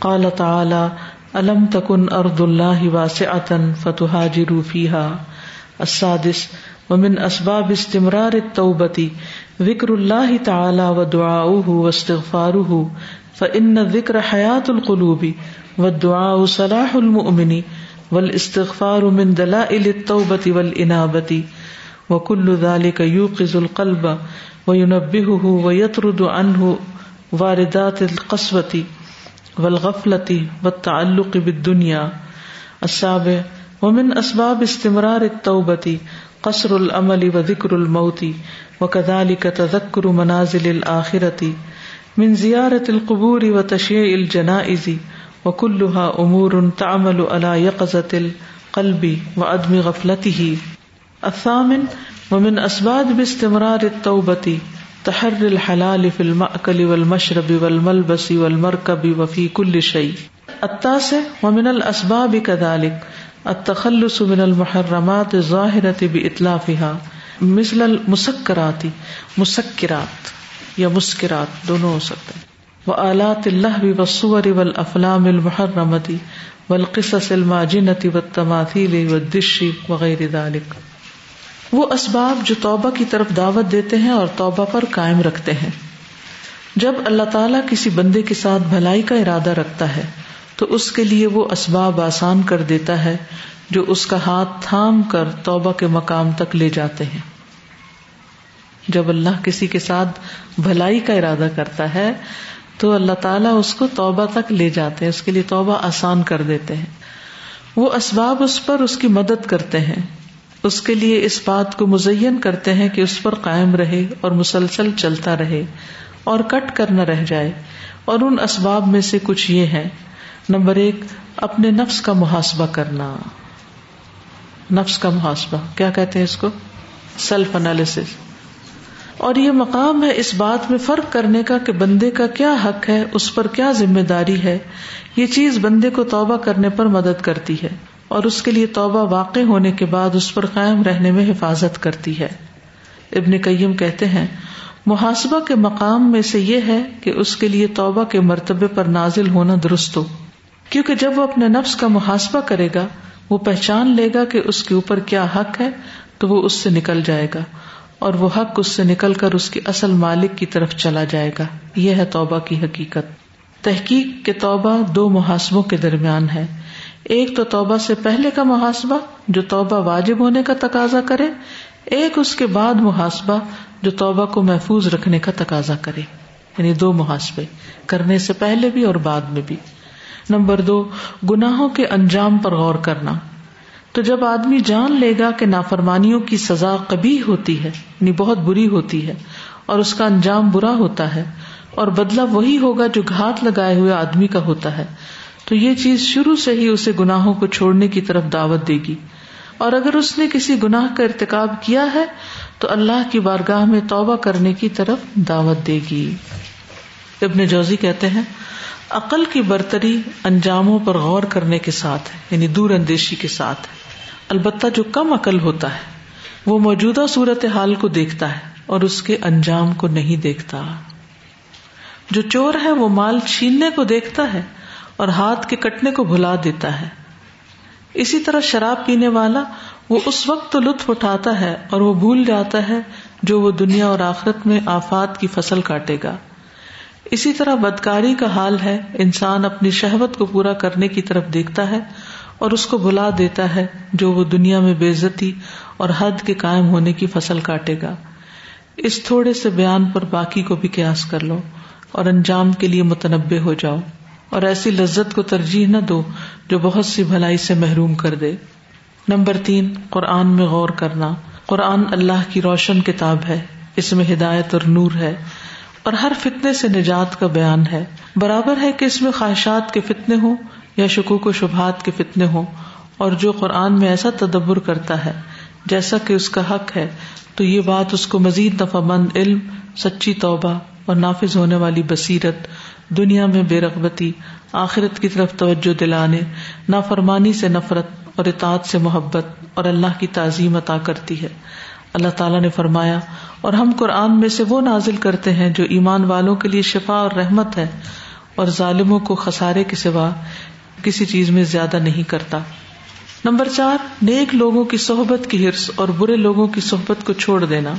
قال تعالى ألم تكن أرض الله واسعة فتهاجروا فيها؟ السادس، ومن أسباب استمرار التوبة ذكر الله تعالى ودعاؤه واستغفاره فإن الذكر حياة القلوب والدعاء صلاح المؤمن والاستغفار من دلائل التوبة والإنابة وكل ذلك يوقظ القلب وينبهه ويطرد عنه واردات القسوة والغفلة والتعلق بالدنيا السابع، ومن أسباب استمرار التوبة قصر العمل وذكر الموت وكذلك تذكر منازل الآخرة من زيارة القبور و تشیع وتشييع الجنائز وكلها أمور تعمل علا على يقظة القلب وعدم غفلته الثامن، ومن أسباب باستمرار التوبة تحر الحلال في المأكل والمشرب والملبس والمركب وفي كل شيء التاسع، ومن الأسباب كذلك التخلص من المحرمات الظاهرة بإطلافها مثل المسكرات مسكرات یا مسکرات، دونوں ہو سکتے ہیں۔ وہ آلات اللہ و المحرمتی والقصص الماجنتی و تماثیل و دشی وغیرہ ذالک وہ اسباب جو توبہ کی طرف دعوت دیتے ہیں اور توبہ پر قائم رکھتے ہیں۔ جب اللہ تعالیٰ کسی بندے کے ساتھ بھلائی کا ارادہ رکھتا ہے تو اس کے لیے وہ اسباب آسان کر دیتا ہے جو اس کا ہاتھ تھام کر توبہ کے مقام تک لے جاتے ہیں۔ جب اللہ کسی کے ساتھ بھلائی کا ارادہ کرتا ہے، تو اللہ تعالیٰ اس کو توبہ تک لے جاتے ہیں، اس کے لیے توبہ آسان کر دیتے ہیں۔ وہ اسباب اس پر اس کی مدد کرتے ہیں۔ اس کے لیے اس بات کو مزین کرتے ہیں کہ اس پر قائم رہے اور مسلسل چلتا رہے اور کٹ کر نہ رہ جائے۔ اور ان اسباب میں سے کچھ یہ ہے نمبر ایک، اپنے نفس کا محاسبہ کرنا۔ نفس کا محاسبہ، کیا کہتے ہیں اس کو؟ سیلف انالیس اور یہ مقام ہے اس بات میں فرق کرنے کا کہ بندے کا کیا حق ہے، اس پر کیا ذمہ داری ہے۔ یہ چیز بندے کو توبہ کرنے پر مدد کرتی ہے اور اس کے لیے توبہ واقع ہونے کے بعد اس پر قائم رہنے میں حفاظت کرتی ہے۔ ابن قیم کہتے ہیں، محاسبہ کے مقام میں سے یہ ہے کہ اس کے لیے توبہ کے مرتبے پر نازل ہونا درست ہو۔ کیونکہ جب وہ اپنے نفس کا محاسبہ کرے گا، وہ پہچان لے گا کہ اس کے اوپر کیا حق ہے، تو وہ اس سے نکل جائے گا اور وہ حق اس سے نکل کر اس کی اصل مالک کی طرف چلا جائے گا۔ یہ ہے توبہ کی حقیقت۔ تحقیق کے توبہ دو محاسبوں کے درمیان ہے۔ ایک تو توبہ سے پہلے کا محاسبہ، جو توبہ واجب ہونے کا تقاضا کرے۔ ایک اس کے بعد محاسبہ، جو توبہ کو محفوظ رکھنے کا تقاضا کرے۔ یعنی دو محاسبے، کرنے سے پہلے بھی اور بعد میں بھی۔ نمبر دو، گناہوں کے انجام پر غور کرنا۔ تو جب آدمی جان لے گا کہ نافرمانیوں کی سزا کبھی ہوتی ہے یعنی بہت بری ہوتی ہے، اور اس کا انجام برا ہوتا ہے، اور بدلا وہی ہوگا جو گھات لگائے ہوئے آدمی کا ہوتا ہے، تو یہ چیز شروع سے ہی اسے گناہوں کو چھوڑنے کی طرف دعوت دے گی۔ اور اگر اس نے کسی گناہ کا ارتکاب کیا ہے، تو اللہ کی بارگاہ میں توبہ کرنے کی طرف دعوت دے گی۔ ابن جوزی کہتے ہیں عقل کی برتری انجاموں پر غور کرنے کے ساتھ ہے یعنی دور اندیشی کے ساتھ ہے۔ البتہ جو کم عقل ہوتا ہے، وہ موجودہ صورت حال کو دیکھتا ہے اور اس کے انجام کو نہیں دیکھتا۔ جو چور ہے، وہ مال چھیننے کو دیکھتا ہے اور ہاتھ کے کٹنے کو بھلا دیتا ہے۔ اسی طرح شراب پینے والا، وہ اس وقت تو لطف اٹھاتا ہے اور وہ بھول جاتا ہے جو وہ دنیا اور آخرت میں آفات کی فصل کاٹے گا۔ اسی طرح بدکاری کا حال ہے، انسان اپنی شہوت کو پورا کرنے کی طرف دیکھتا ہے اور اس کو بلا دیتا ہے جو وہ دنیا میں بےزتی اور حد کے قائم ہونے کی فصل کاٹے گا۔ اس تھوڑے سے بیان پر باقی کو بھی قیاس کر لو اور انجام کے لیے متنوع ہو جاؤ اور ایسی لذت کو ترجیح نہ دو جو بہت سی بھلائی سے محروم کر دے۔ نمبر تین، قرآن میں غور کرنا۔ قرآن اللہ کی روشن کتاب ہے، اس میں ہدایت اور نور ہے۔ اور ہر فتنے سے نجات کا بیان ہے۔ برابر ہے کہ اس میں خواہشات کے فتنے ہوں یا شکوک و شبہات کے فتنے ہوں، اور جو قرآن میں ایسا تدبر کرتا ہے، جیسا کہ اس کا حق ہے، تو یہ بات اس کو مزید نفع مند علم، سچی توبہ اور نافذ ہونے والی بصیرت، دنیا میں بے رغبتی، آخرت کی طرف توجہ دلانے، نافرمانی سے نفرت اور اطاعت سے محبت اور اللہ کی تعظیم عطا کرتی ہے۔ اللہ تعالیٰ نے فرمایا، اور ہم قرآن میں سے وہ نازل کرتے ہیں جو ایمان والوں کے لیے شفا اور رحمت ہے، اور ظالموں کو خسارے کے سوا کسی چیز میں زیادہ نہیں کرتا۔ نمبر چار، نیک لوگوں کی صحبت کی ہرس اور برے لوگوں کی صحبت کو چھوڑ دینا۔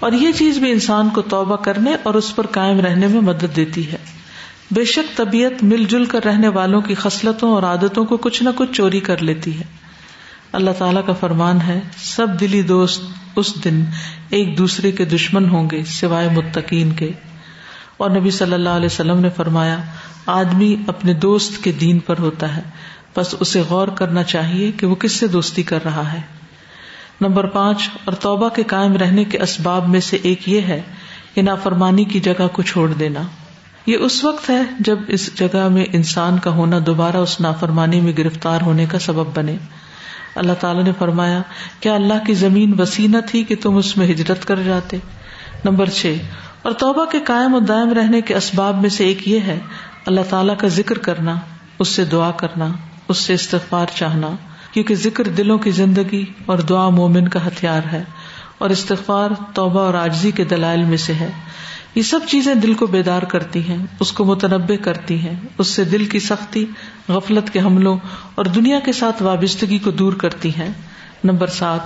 اور یہ چیز بھی انسان کو توبہ کرنے اور اس پر قائم رہنے میں مدد دیتی ہے۔ بے شک طبیعت مل جل کر رہنے والوں کی خصلتوں اور عادتوں کو کچھ نہ کچھ چوری کر لیتی ہے۔ اللہ تعالیٰ کا فرمان ہے، سب دلی دوست اس دن ایک دوسرے کے دشمن ہوں گے سوائے متقین کے۔ اور نبی صلی اللہ علیہ وسلم نے فرمایا، آدمی اپنے دوست کے دین پر ہوتا ہے، بس اسے غور کرنا چاہیے کہ وہ کس سے دوستی کر رہا ہے۔ نمبر پانچ، اور توبہ کے قائم رہنے کے اسباب میں سے ایک یہ ہے کہ نافرمانی کی جگہ کو چھوڑ دینا۔ یہ اس وقت ہے جب اس جگہ میں انسان کا ہونا دوبارہ اس نافرمانی میں گرفتار ہونے کا سبب بنے۔ اللہ تعالیٰ نے فرمایا، کیا اللہ کی زمین وسیع تھی کہ تم اس میں ہجرت کر جاتے؟ نمبر چھ، اور توبہ کے قائم و دائم رہنے کے اسباب میں سے ایک یہ ہے، اللہ تعالیٰ کا ذکر کرنا، اس سے دعا کرنا، اس سے استغفار چاہنا، کیونکہ ذکر دلوں کی زندگی اور دعا مومن کا ہتھیار ہے، اور استغفار، توبہ اور آجزی کے دلائل میں سے ہے۔ یہ سب چیزیں دل کو بیدار کرتی ہیں، اس کو متنوع کرتی ہیں، اس سے دل کی سختی، غفلت کے حملوں اور دنیا کے ساتھ وابستگی کو دور کرتی ہیں۔ نمبر سات،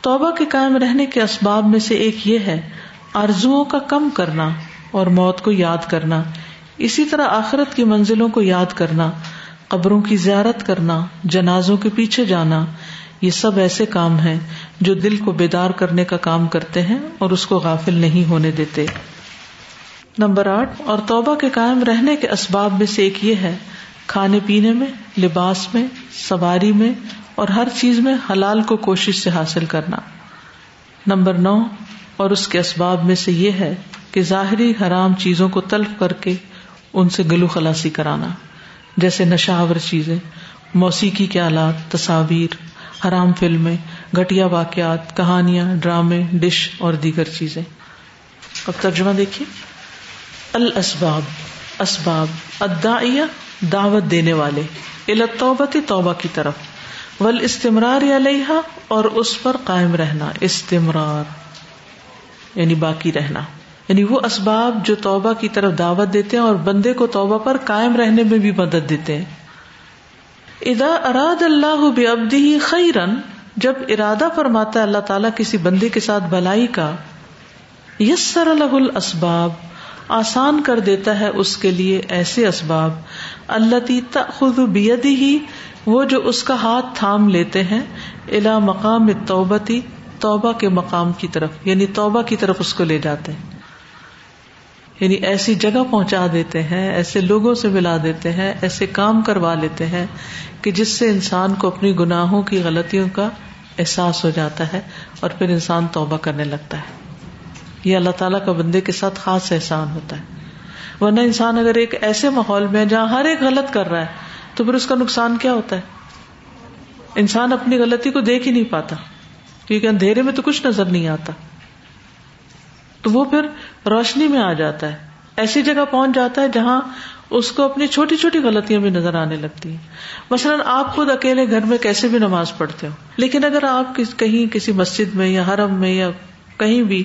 توبہ کے قائم رہنے کے اسباب میں سے ایک یہ ہے آرزو کا کم کرنا اور موت کو یاد کرنا۔ اسی طرح آخرت کی منزلوں کو یاد کرنا، قبروں کی زیارت کرنا، جنازوں کے پیچھے جانا، یہ سب ایسے کام ہیں جو دل کو بیدار کرنے کا کام کرتے ہیں اور اس کو غافل نہیں ہونے دیتے۔ نمبر آٹھ، اور توبہ کے قائم رہنے کے اسباب میں سے ایک یہ ہے، کھانے پینے میں، لباس میں، سواری میں، اور ہر چیز میں حلال کو کوشش سے حاصل کرنا۔ نمبر نو، اور اس کے اسباب میں سے یہ ہے کہ ظاہری حرام چیزوں کو تلف کر کے ان سے گلو خلاسی کرانا۔ جیسے نشاور چیزیں، موسیقی کے آلات، تصاویر، حرام فلمیں گٹیا واقعات، کہانیاں، ڈرامے، ڈش اور دیگر چیزیں۔ اب ترجمہ دیکھیے۔ الاسباب، اسباب ادائیہ دعوت دینے والے التوبتی توبہ کی طرف ول استمرار علیہ اور اس پر قائم رہنا، استمرار یعنی باقی رہنا۔ یعنی وہ اسباب جو توبہ کی طرف دعوت دیتے ہیں اور بندے کو توبہ پر قائم رہنے میں بھی مدد دیتے ہیں۔ ادا اراد اللہ ببدی خیرن جب ارادہ فرماتا ہے اللہ تعالیٰ کسی بندے کے ساتھ بلائی کا، یسر الح الاسباب آسان کر دیتا ہے اس کے لیے ایسے اسباب۔ اللہ تخذ بیدی ہی وہ جو اس کا ہاتھ تھام لیتے ہیں۔ الا مقام توبتی توبہ کے مقام کی طرف یعنی توبہ کی طرف اس کو لے جاتے ہیں۔ یعنی ایسی جگہ پہنچا دیتے ہیں، ایسے لوگوں سے ملا دیتے ہیں، ایسے کام کروا لیتے ہیں کہ جس سے انسان کو اپنی گناہوں کی غلطیوں کا احساس ہو جاتا ہے اور پھر انسان توبہ کرنے لگتا ہے۔ یہ اللہ تعالیٰ کا بندے کے ساتھ خاص احسان ہوتا ہے۔ ورنہ انسان اگر ایک ایسے ماحول میں جہاں ہر ایک غلط کر رہا ہے، تو پھر اس کا نقصان کیا ہوتا ہے؟ انسان اپنی غلطی کو دیکھ ہی نہیں پاتا، کیونکہ اندھیرے میں تو کچھ نظر نہیں آتا۔ تو وہ پھر روشنی میں آ جاتا ہے۔ ایسی جگہ پہنچ جاتا ہے جہاں اس کو اپنی چھوٹی چھوٹی غلطیاں بھی نظر آنے لگتی ہیں۔ مثلاً آپ خود اکیلے گھر میں کیسے بھی نماز پڑھتے ہو، لیکن اگر آپ کہیں کسی مسجد میں یا حرم میں یا کہیں بھی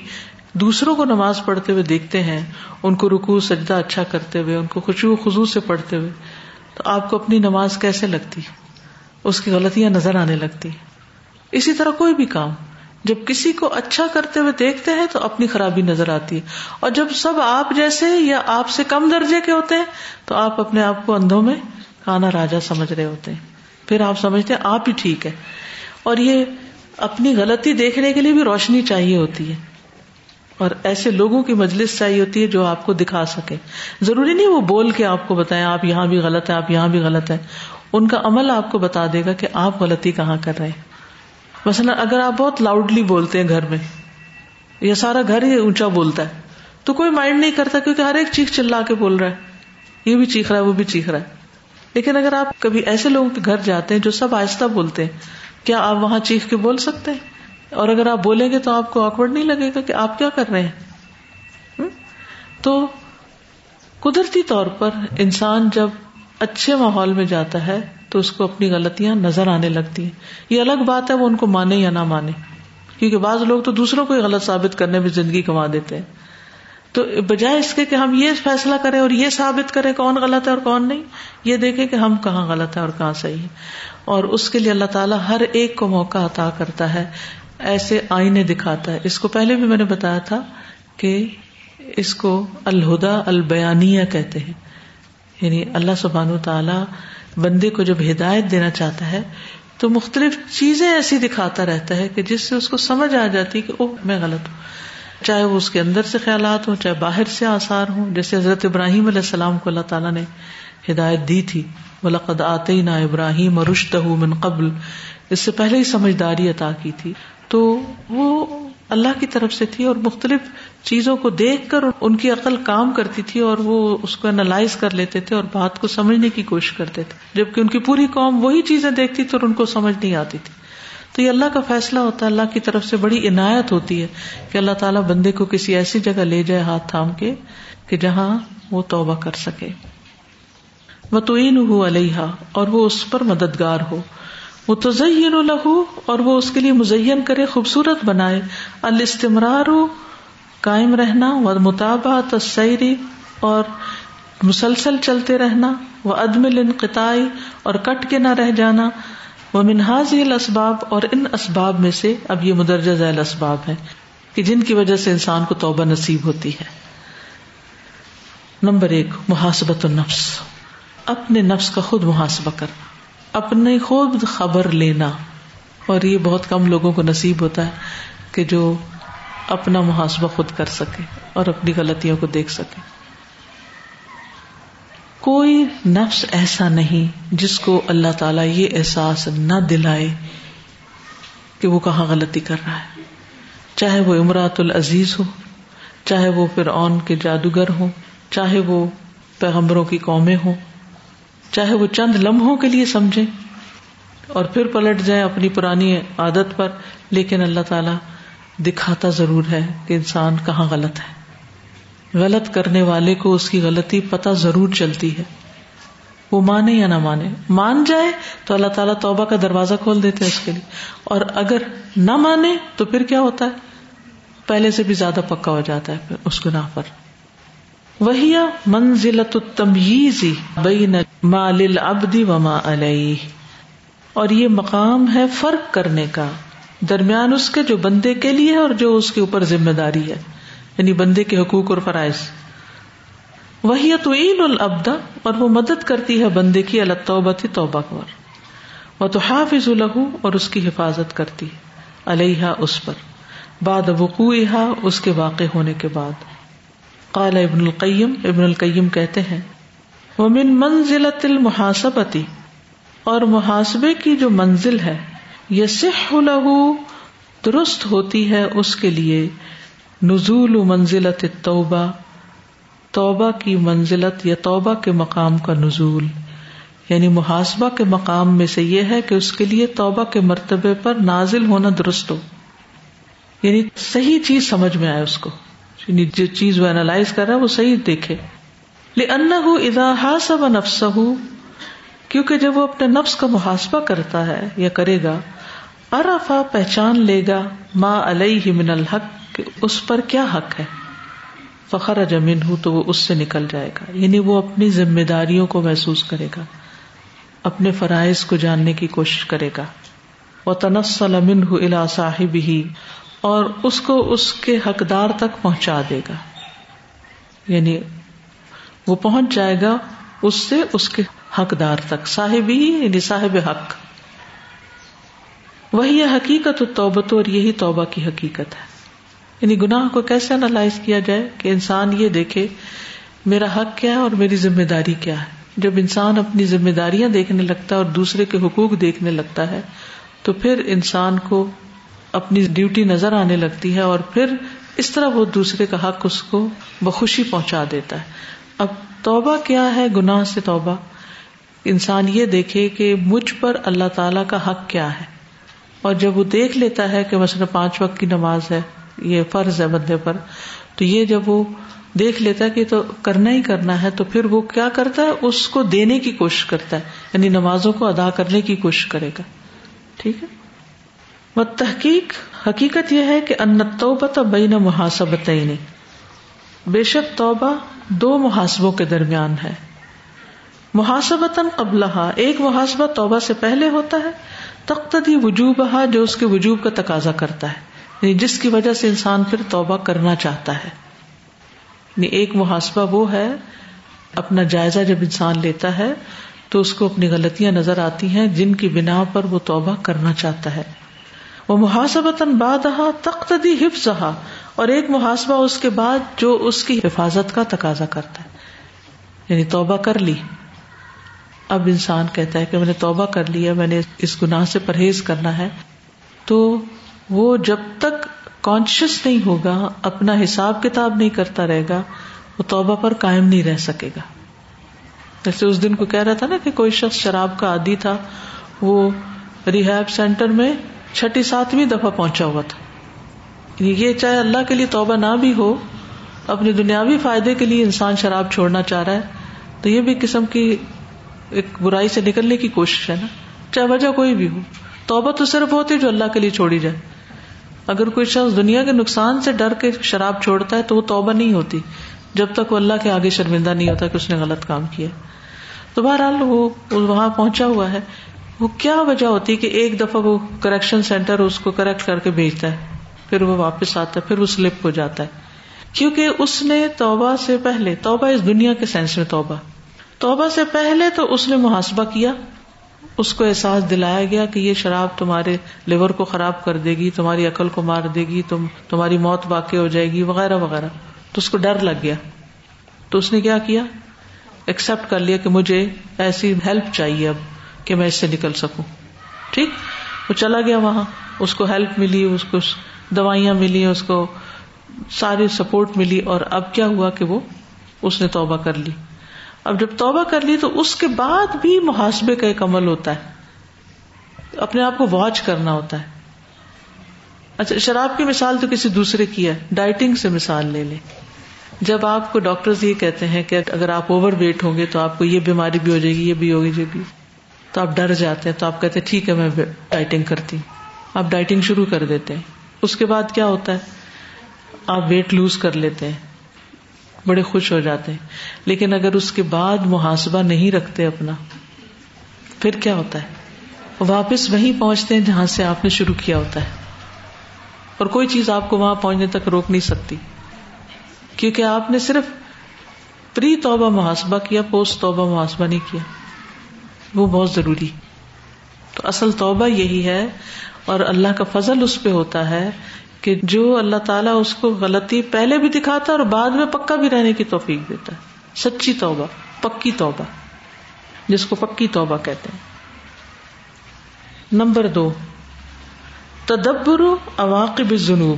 دوسروں کو نماز پڑھتے ہوئے دیکھتے ہیں، ان کو رکو سجدہ اچھا کرتے ہوئے، ان کو خوشبو خزو سے پڑھتے ہوئے، تو آپ کو اپنی نماز کیسے لگتی؟ اس کی غلطیاں نظر آنے لگتی۔ اسی طرح کوئی بھی کام، جب کسی کو اچھا کرتے ہوئے دیکھتے ہیں تو اپنی خرابی نظر آتی ہے۔ اور جب سب آپ جیسے یا آپ سے کم درجے کے ہوتے ہیں، تو آپ اپنے آپ کو اندھوں میں کانا راجا سمجھ رہے ہوتے ہیں۔ پھر آپ سمجھتے ہیں آپ ہی ٹھیک ہے۔ اور یہ اپنی غلطی دیکھنے کے لیے بھی روشنی چاہیے ہوتی ہے۔ اور ایسے لوگوں کی مجلس چاہیے ہوتی ہے جو آپ کو دکھا سکے۔ ضروری نہیں وہ بول کے آپ کو بتائیں، آپ یہاں بھی غلط ہے آپ یہاں بھی غلط ہے ان کا عمل آپ کو بتا دے گا کہ آپ غلطی کہاں کر رہے ہیں۔ مثلا اگر آپ بہت لاؤڈلی بولتے ہیں گھر میں، یا سارا گھر ہی اونچا بولتا ہے، تو کوئی مائنڈ نہیں کرتا کیونکہ ہر ایک چیخ چلا کے بول رہا ہے۔ یہ بھی چیخ رہا ہے، وہ بھی چیخ رہا ہے۔ لیکن اگر آپ کبھی ایسے لوگوں کے گھر جاتے ہیں جو سب آہستہ بولتے ہیں، کیا آپ وہاں چیخ کے بول سکتے ہیں؟ اور اگر آپ بولیں گے تو آپ کو آکوڈ نہیں لگے گا کہ آپ کیا کر رہے ہیں؟ تو قدرتی طور پر انسان جب اچھے ماحول میں جاتا ہے تو اس کو اپنی غلطیاں نظر آنے لگتی ہیں۔ یہ الگ بات ہے وہ ان کو مانے یا نہ مانے۔ کیونکہ بعض لوگ تو دوسروں کو غلط ثابت کرنے میں زندگی کما دیتے ہیں۔ تو بجائے اس کے کہ ہم یہ فیصلہ کریں اور یہ ثابت کریں کون غلط ہے اور کون نہیں، یہ دیکھیں کہ ہم کہاں غلط ہے اور کہاں صحیح ہے۔ اور اس کے لیے اللہ تعالیٰ ہر ایک کو موقع عطا کرتا ہے ایسے آئینے دکھاتا ہے۔ اس کو پہلے بھی میں نے بتایا تھا کہ اس کو الہدا البیانیہ کہتے ہیں۔ یعنی اللہ سبحان و تعالیٰ بندے کو جب ہدایت دینا چاہتا ہے تو مختلف چیزیں ایسی دکھاتا رہتا ہے کہ جس سے اس کو سمجھ آ جاتی کہ اوہ، میں غلط ہوں۔ چاہے وہ اس کے اندر سے خیالات ہوں، چاہے باہر سے آسار ہوں۔ جیسے حضرت ابراہیم علیہ السلام کو اللہ تعالیٰ نے ہدایت دی تھی۔ بلقد آتے نا ابراہیم رشتہ من قبل۔ اس سے پہلے ہی سمجھداری عطا کی تھی۔ تو وہ اللہ کی طرف سے تھی اور مختلف چیزوں کو دیکھ کر ان کی عقل کام کرتی تھی اور وہ اس کو اینالائز کر لیتے تھے اور بات کو سمجھنے کی کوشش کرتے تھے۔ جبکہ ان کی پوری قوم وہی چیزیں دیکھتی تھی اور ان کو سمجھ نہیں آتی تھی۔ تو یہ اللہ کا فیصلہ ہوتا ہے۔ اللہ کی طرف سے بڑی عنایت ہوتی ہے کہ اللہ تعالیٰ بندے کو کسی ایسی جگہ لے جائے ہاتھ تھام کے کہ جہاں وہ توبہ کر سکے۔ متعین ہو علیہ اور وہ اس پر مددگار ہو۔ وہ تو لہو، اور وہ اس کے لیے مزین کرے، خوبصورت بنائے۔ الاستمرار، قائم رہنا و مطابعت سیری اور مسلسل چلتے رہنا۔ وہ عدم الانقطاعی اور کٹ کے نہ رہ جانا۔ وہ منہاز اسباب اور ان اسباب میں سے اب یہ مدرجہ ذیل اسباب ہے کہ جن کی وجہ سے انسان کو توبہ نصیب ہوتی ہے۔ نمبر ایک، محاسبت النفس۔ اپنے نفس کا خود محاسبہ کرنا۔ اپنے خود خبر لینا، اور یہ بہت کم لوگوں کو نصیب ہوتا ہے کہ جو اپنا محاسبہ خود کر سکے اور اپنی غلطیوں کو دیکھ سکے۔ کوئی نفس ایسا نہیں جس کو اللہ تعالی یہ احساس نہ دلائے کہ وہ کہاں غلطی کر رہا ہے۔ چاہے وہ امراط العزیز ہو، چاہے وہ فرعون کے جادوگر ہو چاہے وہ پیغمبروں کی قومیں ہوں چاہے وہ چند لمحوں کے لیے سمجھے اور پھر پلٹ جائیں اپنی پرانی عادت پر، لیکن اللہ تعالی دکھاتا ضرور ہے کہ انسان کہاں غلط ہے۔ غلط کرنے والے کو اس کی غلطی پتہ ضرور چلتی ہے۔ وہ مانے یا نہ مانے، مان جائے تو اللہ تعالیٰ توبہ کا دروازہ کھول دیتے ہیں اس کے لیے۔ اور اگر نہ مانے تو پھر کیا ہوتا ہے؟ پہلے سے بھی زیادہ پکا ہو جاتا ہے پھر اس گناہ پر۔ وہی منزلت تمیزی بین ما للعبد وما علیہ۔ اور یہ مقام ہے فرق کرنے کا۔ درمیان اس کے جو بندے کے لیے اور جو اس کے اوپر ذمہ داری ہے۔ یعنی بندے کے حقوق اور فرائض۔ وہی تو عید العبدا اور وہ مدد کرتی ہے بندے کی اللہ توبت توبہ پر۔ وہ تو حافظ الح اور اس کی حفاظت کرتی علیہ اس پر۔ بعد وقوع اس کے واقع ہونے کے بعد۔ قال ابن القیم ابن القیم کہتے ہیں وہ من منزلت المحاسبتی اور محاسبے کی جو منزل ہے یہ سح لہو درست ہوتی ہے اس کے لیے، نزول منزلت توبہ توبہ کی منزلت یا توبہ کے مقام کا نزول۔ یعنی محاسبہ کے مقام میں سے یہ ہے کہ اس کے لیے توبہ کے مرتبے پر نازل ہونا درست ہو۔ یعنی صحیح چیز سمجھ میں آئے اس کو۔ یعنی جو چیز وہ اینالائز کر رہا ہے وہ صحیح دیکھے۔ ادا سب نفس کیونکہ جب وہ اپنے نفس کا محاسبہ کرتا ہے یا کرے گا ارفا پہچان لے گا ماں علیہ من الحق، کہ اس پر کیا حق ہے۔ فخر جمین ہوں تو وہ اس سے نکل جائے گا۔ یعنی وہ اپنی ذمہ داریوں کو محسوس کرے گا۔ اپنے فرائض کو جاننے کی کوشش کرے گا۔ وہ تنسل امن ہُ الا صاحب ہی اور اس کو اس کے حقدار تک پہنچا دے گا۔ یعنی وہ پہنچ جائے گا اس سے اس کے حقدار تک، صاحب ہی یعنی صاحب حق۔ وہی حقیقت توبت اور یہی توبہ کی حقیقت ہے۔ یعنی گناہ کو کیسے انالائز کیا جائے کہ انسان یہ دیکھے، میرا حق کیا ہے اور میری ذمہ داری کیا ہے؟ جب انسان اپنی ذمہ داریاں دیکھنے لگتا ہے اور دوسرے کے حقوق دیکھنے لگتا ہے، تو پھر انسان کو اپنی ڈیوٹی نظر آنے لگتی ہے اور پھر اس طرح وہ دوسرے کا حق اس کو بخوشی پہنچا دیتا ہے۔ اب توبہ کیا ہے؟ گناہ سے توبہ۔ انسان یہ دیکھے کہ مجھ پر اللہ تعالی کا حق کیا ہے۔ اور جب وہ دیکھ لیتا ہے کہ مثلاً پانچ وقت کی نماز ہے، یہ فرض ہے بندے پر، تو یہ جب وہ دیکھ لیتا ہے کہ تو کرنا ہی کرنا ہے، تو پھر وہ کیا کرتا ہے؟ اس کو دینے کی کوشش کرتا ہے یعنی نمازوں کو ادا کرنے کی کوشش کرے گا۔ ٹھیک ہے؟ تحقیق، حقیقت یہ ہے کہ ان توبت بین محاسبت بے شک توبہ دو محاسبوں کے درمیان ہے۔ محاسبتاً قبل ایک محاسبہ توبہ سے پہلے ہوتا ہے تختدی وجوب جو اس کے وجوب کا تقاضا کرتا ہے۔ یعنی جس کی وجہ سے انسان پھر توبہ کرنا چاہتا ہے۔ یعنی ایک محاسبہ وہ ہے، اپنا جائزہ جب انسان لیتا ہے، تو اس کو اپنی غلطیاں نظر آتی ہیں، جن کی بنا پر وہ توبہ کرنا چاہتا ہے۔ وہ محاسبتاً باد تختدی حفظ اور ایک محاسبہ اس کے بعد جو اس کی حفاظت کا تقاضا کرتا ہے۔ یعنی توبہ کر لی۔ اب انسان کہتا ہے کہ میں نے توبہ کر لیا میں نے اس گناہ سے پرہیز کرنا ہے۔ تو وہ جب تک کانشیس نہیں ہوگا، اپنا حساب کتاب نہیں کرتا رہے گا، وہ توبہ پر قائم نہیں رہ سکے گا۔ جیسے اس دن کو کہہ رہا تھا نا کہ کوئی شخص شراب کا عادی تھا، وہ ریحیب سینٹر میں چھٹی ساتویں دفعہ پہنچا ہوا تھا۔ یعنی یہ چاہے اللہ کے لیے توبہ نہ بھی ہو، اپنے دنیاوی فائدے کے لیے انسان شراب چھوڑنا چاہ رہا ہے، تو یہ بھی قسم کی ایک برائی سے نکلنے کی کوشش ہے نا۔ چاہے وجہ کوئی بھی ہو۔ توبہ تو صرف ہوتی جو اللہ کے لیے چھوڑی جائے۔ اگر کوئی شخص دنیا کے نقصان سے ڈر کے شراب چھوڑتا ہے تو وہ توبہ نہیں ہوتی، جب تک وہ اللہ کے آگے شرمندہ نہیں ہوتا کہ اس نے غلط کام کیا۔ تو بہرحال وہ وہاں پہنچا ہوا ہے۔ وہ کیا وجہ ہوتی کہ ایک دفعہ وہ کریکشن سینٹر اس کو کریکٹ کر کے بھیجتا ہے، پھر وہ واپس آتا ہے، پھر وہ سلپ ہو جاتا ہے۔ کیونکہ اس نے توبہ سے پہلے، توبہ اس دنیا کے سینس میں توبہ۔ توبہ سے پہلے تو اس نے محاسبہ کیا، اس کو احساس دلایا گیا کہ یہ شراب تمہارے لیور کو خراب کر دے گی، تمہاری عقل کو مار دے گی، تم، تمہاری موت واقع ہو جائے گی، وغیرہ وغیرہ۔ تو اس کو ڈر لگ گیا۔ تو اس نے کیا کیا؟ ایکسپٹ کر لیا کہ مجھے ایسی ہیلپ چاہیے اب۔ کہ میں اس سے نکل سکوں۔ ٹھیک؟ وہ چلا گیا وہاں۔ اس کو ہیلپ ملی، اس کو دوائیاں ملی، اس کو ساری سپورٹ ملی۔ اور اب کیا ہوا کہ وہ اس نے توبہ کر لی۔ اب جب توبہ کر لی تو اس کے بعد بھی محاسبے کا ایک عمل ہوتا ہے۔ اپنے آپ کو واچ کرنا ہوتا ہے۔ اچھا شراب کی مثال تو کسی دوسرے کی ہے۔ ڈائٹنگ سے مثال لے لیں۔ جب آپ کو ڈاکٹر یہ کہتے ہیں کہ اگر آپ اوور ویٹ ہوں گے تو آپ کو یہ بیماری بھی ہو جائے گی، یہ بھی ہوگی یہ بھی۔ تو آپ ڈر جاتے ہیں تو آپ کہتے ٹھیک ہے میں ڈائٹنگ کرتی ہوں۔ آپ ڈائٹنگ شروع کر دیتے ہیں۔ اس کے بعد کیا ہوتا ہے؟ آپ ویٹ لوز کر لیتے ہیں۔ بڑے خوش ہو جاتے ہیں۔ لیکن اگر اس کے بعد محاسبہ نہیں رکھتے اپنا، پھر کیا ہوتا ہے؟ واپس وہیں پہنچتے ہیں جہاں سے آپ نے شروع کیا ہوتا ہے۔ اور کوئی چیز آپ کو وہاں پہنچنے تک روک نہیں سکتی۔ کیونکہ آپ نے صرف پری توبہ محاسبہ کیا پوسٹ توبہ محاسبہ نہیں کیا۔ وہ بہت ضروری۔ تو اصل توبہ یہی ہے اور اللہ کا فضل اس پہ ہوتا ہے کہ جو اللہ تعالیٰ اس کو غلطی پہلے بھی دکھاتا ہے اور بعد میں پکا بھی رہنے کی توفیق دیتا ہے۔ سچی توبہ، پکی توبہ، جس کو پکی توبہ کہتے ہیں۔ نمبر دو، تدبر اواقب جنوب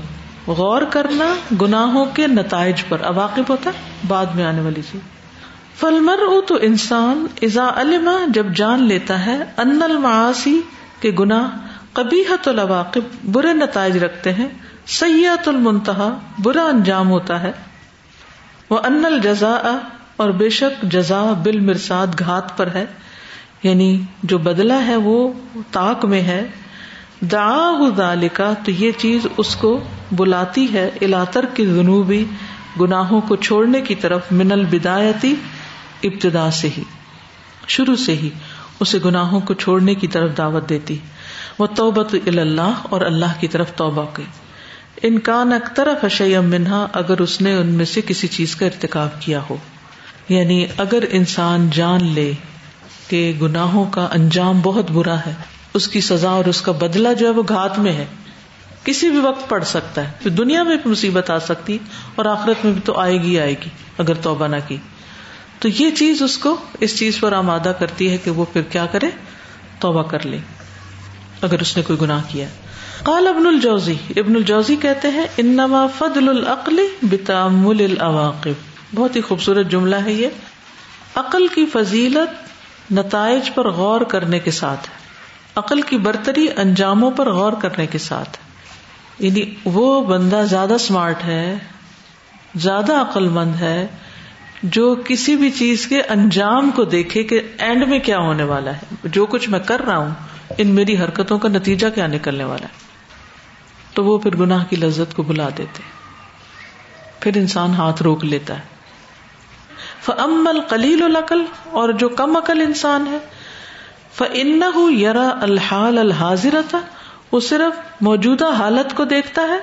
غور کرنا گناہوں کے نتائج پر۔ اواقب ہوتا ہے، بعد میں آنے والی چیز۔ فلمر او تو انسان ازا علما جب جان لیتا ہے، ان المعاصی کے گناہ قبیحت الواقب برے نتائج رکھتے ہیں سیاحت المنتہا برا انجام ہوتا ہے۔ وہ ان الجزا اور بے شک جزا بال مرساد گھات پر ہے۔ یعنی جو بدلا ہے وہ تاک میں ہے۔ دا لکھا تو یہ چیز اس کو بلاتی ہے، الاتر کی جنوبی گناہوں کو چھوڑنے کی طرف، من البدایتی ابتدا سے ہی، شروع سے ہی اسے گناہوں کو چھوڑنے کی طرف دعوت دیتی۔ وہ توبت اللہ اور اللہ کی طرف توبہ کی۔ انکان اختر فشیم منہا، اگر اس نے ان میں سے کسی چیز کا ارتکاب کیا ہو۔ یعنی اگر انسان جان لے کہ گناہوں کا انجام بہت برا ہے، اس کی سزا اور اس کا بدلا جو ہے وہ گھات میں ہے۔ کسی بھی وقت پڑ سکتا ہے، پھر دنیا میں بھی مصیبت آ سکتی اور آخرت میں بھی تو آئے گی آئے گی، اگر توبہ نہ کی۔ تو یہ چیز اس کو اس چیز پر آمادہ کرتی ہے کہ وہ پھر کیا کرے؟ توبہ کر لے۔ اگر اس نے کوئی گناہ کیا۔ قال ابن الجوزی۔ ابن الجوزی کہتے ہیں، انما فضل العقل بتامل العواقب. بہت ہی خوبصورت جملہ ہے یہ۔ عقل کی فضیلت نتائج پر غور کرنے کے ساتھ ہے۔ عقل کی برتری انجاموں پر غور کرنے کے ساتھ یعنی وہ بندہ زیادہ اسمارٹ ہے، زیادہ عقل مند ہے جو کسی بھی چیز کے انجام کو دیکھے کہ اینڈ میں کیا ہونے والا ہے۔ جو کچھ میں کر رہا ہوں، ان میری حرکتوں کا نتیجہ کیا نکلنے والا ہے؟ تو وہ پھر گناہ کی لذت کو بلا دیتے پھر انسان ہاتھ روک لیتا ہے۔ فمل کلیل العقل اور جو کم عقل انسان ہے فن یرا الحال الحاضر تھا وہ صرف موجودہ حالت کو دیکھتا ہے۔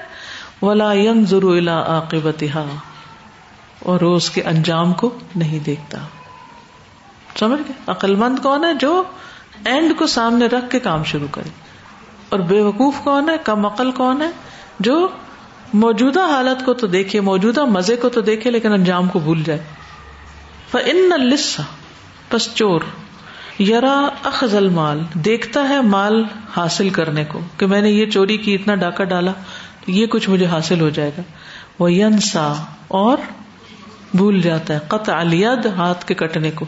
ولا ضرور اور وہ اس کے انجام کو نہیں دیکھتا۔ سمجھ گئے؟ عقل مند کون ہے جو اینڈ کو سامنے رکھ کے کام شروع کرے؟ اور بے وقوف کون ہے؟ کم عقل کون ہے؟ جو موجودہ حالت کو تو دیکھے، موجودہ مزے کو تو دیکھے، لیکن انجام کو بھول جائے۔ فن لسا پس چور۔ یرا اخذ المال، دیکھتا ہے مال حاصل کرنے کو کہ میں نے یہ چوری کی، اتنا ڈاکہ ڈالا، یہ کچھ مجھے حاصل ہو جائے گا۔ وہ ینسا اور بھول جاتا ہے قط الید ہاتھ کے کٹنے کو۔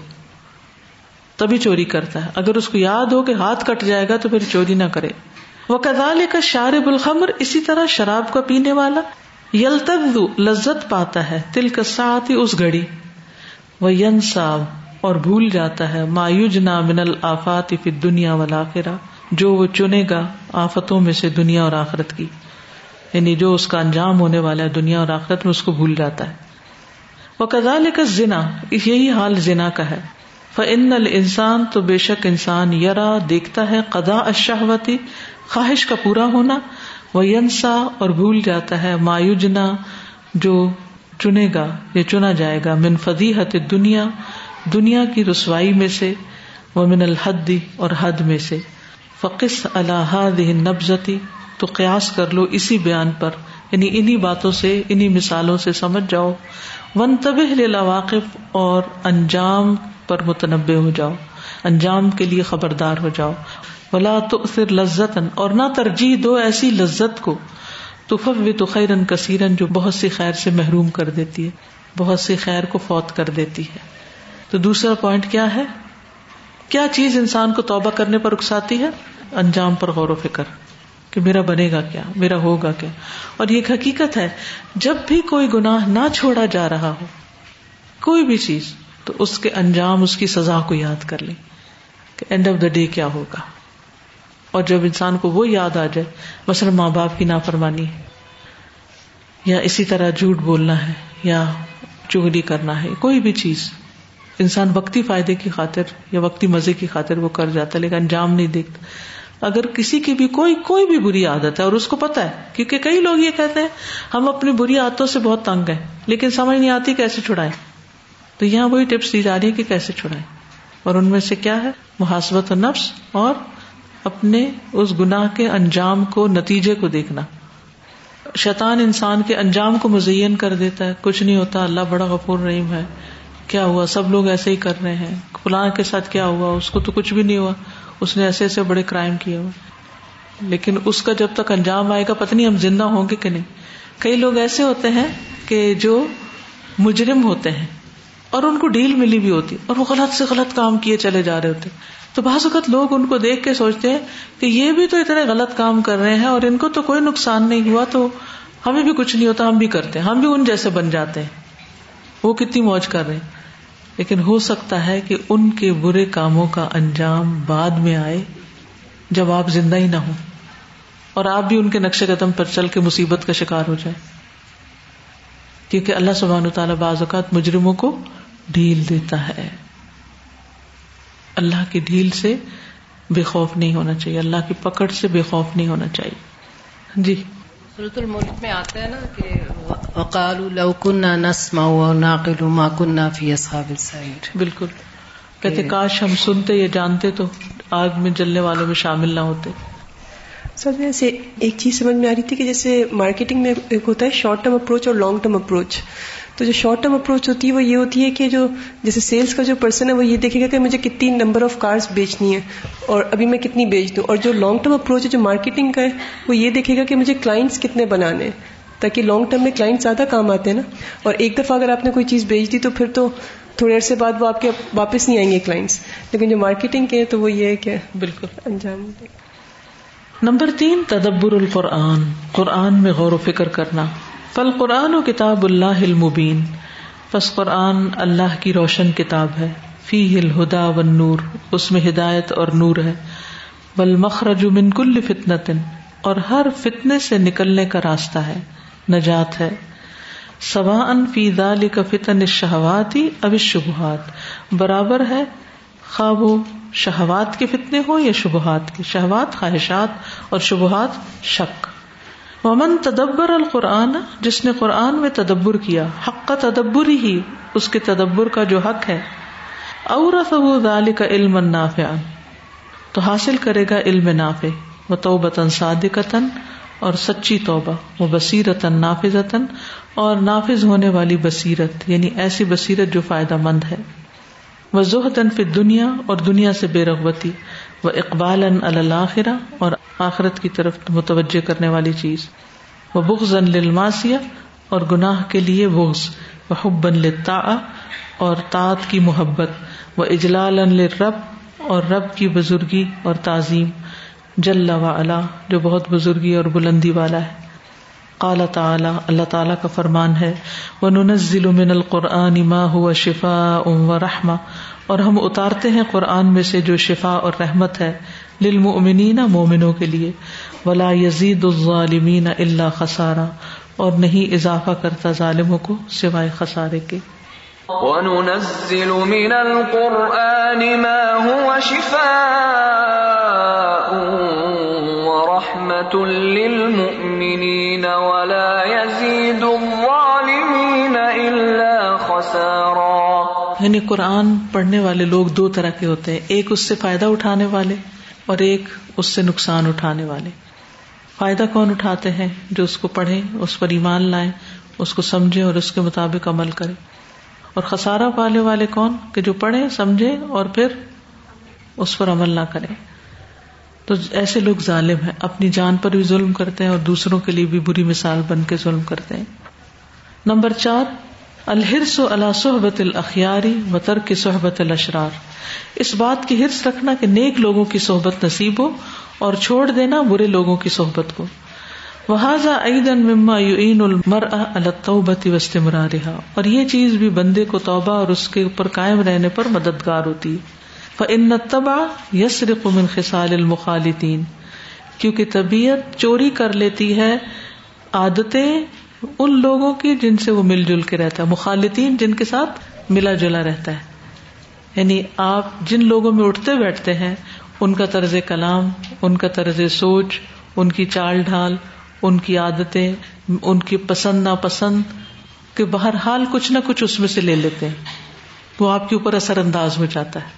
تبھی چوری کرتا ہے۔ اگر اس کو یاد ہو کہ ہاتھ کٹ جائے گا تو پھر چوری نہ کرے۔ وہ کدال کا شارب الخمر، اسی طرح شراب کا پینے والا یلتب لذت پاتا ہے تل کا ساتھ ہی اس گھڑی۔ وہ ینسا اور بھول جاتا ہے۔ مایوج نا من الآفات فی دنیا والا جو وہ چنے گا آفتوں میں سے دنیا اور آخرت کی۔ یعنی جو اس کا انجام ہونے والا ہے دنیا اور آخرت میں، اس کو بھول جاتا ہے۔ وہ کزال کا زنا یہی حال زنا کا ہے۔ فن انسان تو بے شک انسان یرا، دیکھتا ہے قدا اشہوتی خواہش کا پورا ہونا وہ ینسا اور بھول جاتا ہے مایوجنا جو چنے گا، یا چنا جائے گا، من فدیحت دنیا دنیا کی رسوائی میں سے، ومن الحدی اور حد میں سے۔ فقص الحاد نبزتی تو قیاس کر لو اسی بیان پر۔ یعنی انہی باتوں سے، انہی مثالوں سے سمجھ جاؤ۔ ون طب واقف اور انجام پر متنوع ہو جاؤ، انجام کے لیے خبردار ہو جاؤ۔ ولا تو پھر لذت اور نہ ترجیح دو ایسی لذت کو۔ تف و تو خیرن کثیرن جو بہت سی خیر سے محروم کر دیتی ہے، بہت سی خیر کو فوت کر دیتی ہے۔ تو دوسرا پوائنٹ کیا ہے؟ کیا چیز انسان کو توبہ کرنے پر اکساتی ہے؟ انجام پر غور و فکر۔ کہ میرا بنے گا کیا؟ میرا ہوگا کیا؟ اور یہ حقیقت ہے، جب بھی کوئی گناہ نہ چھوڑا جا رہا ہو، کوئی بھی چیز، تو اس کے انجام، اس کی سزا کو یاد کر لیں کہ اینڈ آف دا ڈے کیا ہوگا۔ اور جب انسان کو وہ یاد آ جائے، مثلا ماں باپ کی نافرمانی ہے یا اسی طرح جھوٹ بولنا ہے، یا چگلی کرنا ہے، کوئی بھی چیز، انسان وقتی فائدے کی خاطر یا وقتی مزے کی خاطر وہ کر جاتا ہے، لیکن انجام نہیں دیکھتا۔ اگر کسی کی بھی کوئی کوئی بھی بری عادت ہے اور اس کو پتا ہے، کیونکہ کئی لوگ یہ کہتے ہیں، ہم اپنی بری عادتوں سے بہت تنگ ہیں، لیکن سمجھ نہیں آتی کیسے چھڑائیں۔ تو یہاں وہی ٹپس دی جا رہی ہے کہ کیسے چھڑائیں۔ اور ان میں سے کیا ہے؟ محاسبت نفس اور اپنے اس گناہ کے انجام کو، نتیجے کو دیکھنا۔ شیطان انسان کے انجام کو مزین کر دیتا ہے، کچھ نہیں ہوتا، اللہ بڑا غفور رحیم ہے۔ کیا ہوا؟ سب لوگ ایسے ہی کر رہے ہیں۔ فلاں کے ساتھ کیا ہوا؟ اس کو تو کچھ بھی نہیں ہوا۔ اس نے ایسے ایسے بڑے کرائم کیے ہوئے۔ لیکن اس کا جب تک انجام آئے گا، پتہ نہیں ہم زندہ ہوں گے کہ نہیں۔ کئی لوگ ایسے ہوتے ہیں کہ جو مجرم ہوتے ہیں اور ان کو ڈیل ملی بھی ہوتی، اور وہ غلط سے غلط کام کیے چلے جا رہے ہوتے۔ تو بعض اوقات لوگ ان کو دیکھ کے سوچتے ہیں کہ یہ بھی تو اتنے غلط کام کر رہے ہیں اور ان کو تو کوئی نقصان نہیں ہوا، تو ہمیں بھی کچھ نہیں ہوتا، ہم بھی کرتے ہیں، ہم بھی ان جیسے بن جاتے ہیں۔ وہ کتنی موج کر رہے ہیں۔ لیکن ہو سکتا ہے کہ ان کے برے کاموں کا انجام بعد میں آئے جب آپ زندہ ہی نہ ہو اور آپ بھی ان کے نقش قدم پر چل کے مصیبت کا شکار ہو جائے کیونکہ اللہ سبحان تعالیٰ بعض اوقات مجرموں کو ڈھیل دیتا ہے۔ اللہ کی ڈھیل سے بے خوف نہیں ہونا چاہیے، اللہ کی پکڑ سے بے خوف نہیں ہونا چاہیے۔ جی۔ سورت الملک میں آتا ہے نا کہ وقال لو كنا نسمع ونعقل ما كنا في اصحاب السعير۔ بالکل۔ کہتے کاش ہم سنتے یا جانتے تو آگ میں جلنے والوں میں شامل نہ ہوتے۔ سر جیسے ایک چیز سمجھ میں آ رہی تھی کہ جیسے مارکیٹنگ میں ایک ہوتا ہے شارٹ ٹرم اپروچ اور لانگ ٹرم اپروچ تو جو شارٹ ٹرم اپروچ ہوتی ہے وہ یہ ہوتی ہے کہ جو جیسے سیلس کا جو پرسن ہے وہ یہ دیکھے گا کہ مجھے کتنی نمبر آف کارس بیچنی ہے اور ابھی میں کتنی بیچ دوں۔ اور جو لانگ ٹرم اپروچ ہے جو مارکیٹنگ کا ہے وہ یہ دیکھے گا کہ مجھے کلائنٹس کتنے بنانے ہیں تاکہ لانگ ٹرم میں کلائنٹ زیادہ کام آتے ہیں نا۔ اور ایک دفعہ اگر آپ نے کوئی چیز بیچ دی تو پھر تو تھوڑے عرصے بعد وہ آپ کے واپس نہیں آئیں گے کلائنٹس لیکن جو مارکیٹنگ کے تو وہ یہ ہے کہ بالکل۔ انجام نمبر تین تدبر القرآن۔ قرآن میں غور و فکر کرنا۔ فل قرآن و کتاب اللہ المبین، پس قرآن اللہ کی روشن کتاب ہے۔ فی ہل ہدا و نور اس میں ہدایت اور نور ہے۔ بل مخرج من کل فتنتن، اور ہر فتنے سے نکلنے کا راستہ ہے۔ نجات ہے۔ سوا ان فی دال کا فتن شہواتی اب شبہات برابر ہے۔ خواب و شہوات کے فتنے ہو یا شبہات کے؟ شہوات، خواہشات اور شبہات، شک۔ ومن تدبر القرآن، جس نے قرآن میں تدبر کیا، حق کا تدبر ہی اس کے تدبر کا جو حق ہے۔ اور کا علم نافع تو حاصل کرے گا علم نافع و توبتن صادقتن اور سچی توبہ وہ بصیرتن نافذتن اور نافذ ہونے والی بصیرت یعنی ایسی بصیرت جو فائدہ مند ہے۔ وہ زہدن فی دنیا اور دنیا سے بے رغبتی۔ وہ اقبال اللہ اور آخرت کی طرف متوجہ کرنے والی چیز۔ وہ بغض للماسیہ اور گناہ کے لیے بغض۔ وہ حب لتا اور تات کی محبت۔ وہ اجلال رب اور رب کی بزرگی اور تعظیم۔ جل و علا، جو بہت بزرگی اور بلندی والا ہے۔ قال تعالی، اللہ تعالیٰ کا فرمان ہے۔ وہ ننزل من القرآن ما هو شفاء و رحمہ اور ہم اتارتے ہیں قرآن میں سے جو شفا اور رحمت ہے للمؤمنین مومنوں کے لیے۔ ولا یزید الظالمین الا خسارا اور نہیں اضافہ کرتا ظالموں کو سوائے خسارے کے۔ وننزل من القرآن ما هو شفاء ورحمة للمؤمنين ولا یعنی قرآن پڑھنے والے لوگ دو طرح کے ہوتے ہیں۔ ایک اس سے فائدہ اٹھانے والے اور ایک اس سے نقصان اٹھانے والے۔ فائدہ کون اٹھاتے ہیں؟ جو اس کو پڑھے اس پر ایمان لائیں، اس کو سمجھے اور اس کے مطابق عمل کرے اور خسارا پالے والے کون؟ کہ جو پڑھے سمجھے اور پھر اس پر عمل نہ کرے تو ایسے لوگ ظالم ہیں۔ اپنی جان پر بھی ظلم کرتے ہیں اور دوسروں کے لیے بھی بری مثال بن کے ظلم کرتے ہیں۔ نمبر چار الحرس اللہ صحبت الخیاری و ترک صحبت الاشرار۔ اس بات کی حرص رکھنا کہ نیک لوگوں کی صحبت نصیب ہو اور چھوڑ دینا برے لوگوں کی صحبت کو۔ وہذا عیدن مما یعین المر التوبتی وسط مرارحا اور یہ چیز بھی بندے کو توبہ اور اس کے اوپر قائم رہنے پر مددگار ہوتی ہے۔ فن تبا یسرق من خسال المخالطین کیونکہ طبیعت چوری کر لیتی ہے عادتیں ان لوگوں کی جن سے وہ مل جل کے رہتا ہے، مخالطین جن کے ساتھ ملا جلا رہتا ہے۔ یعنی آپ جن لوگوں میں اٹھتے بیٹھتے ہیں، ان کا طرز کلام، ان کا طرز سوچ، ان کی چال ڈھال، ان کی عادتیں، ان کی پسند، ناپسند کے بہرحال کچھ نہ کچھ اس میں سے لے لیتے ہیں۔ وہ آپ کے اوپر اثر انداز ہو جاتا ہے۔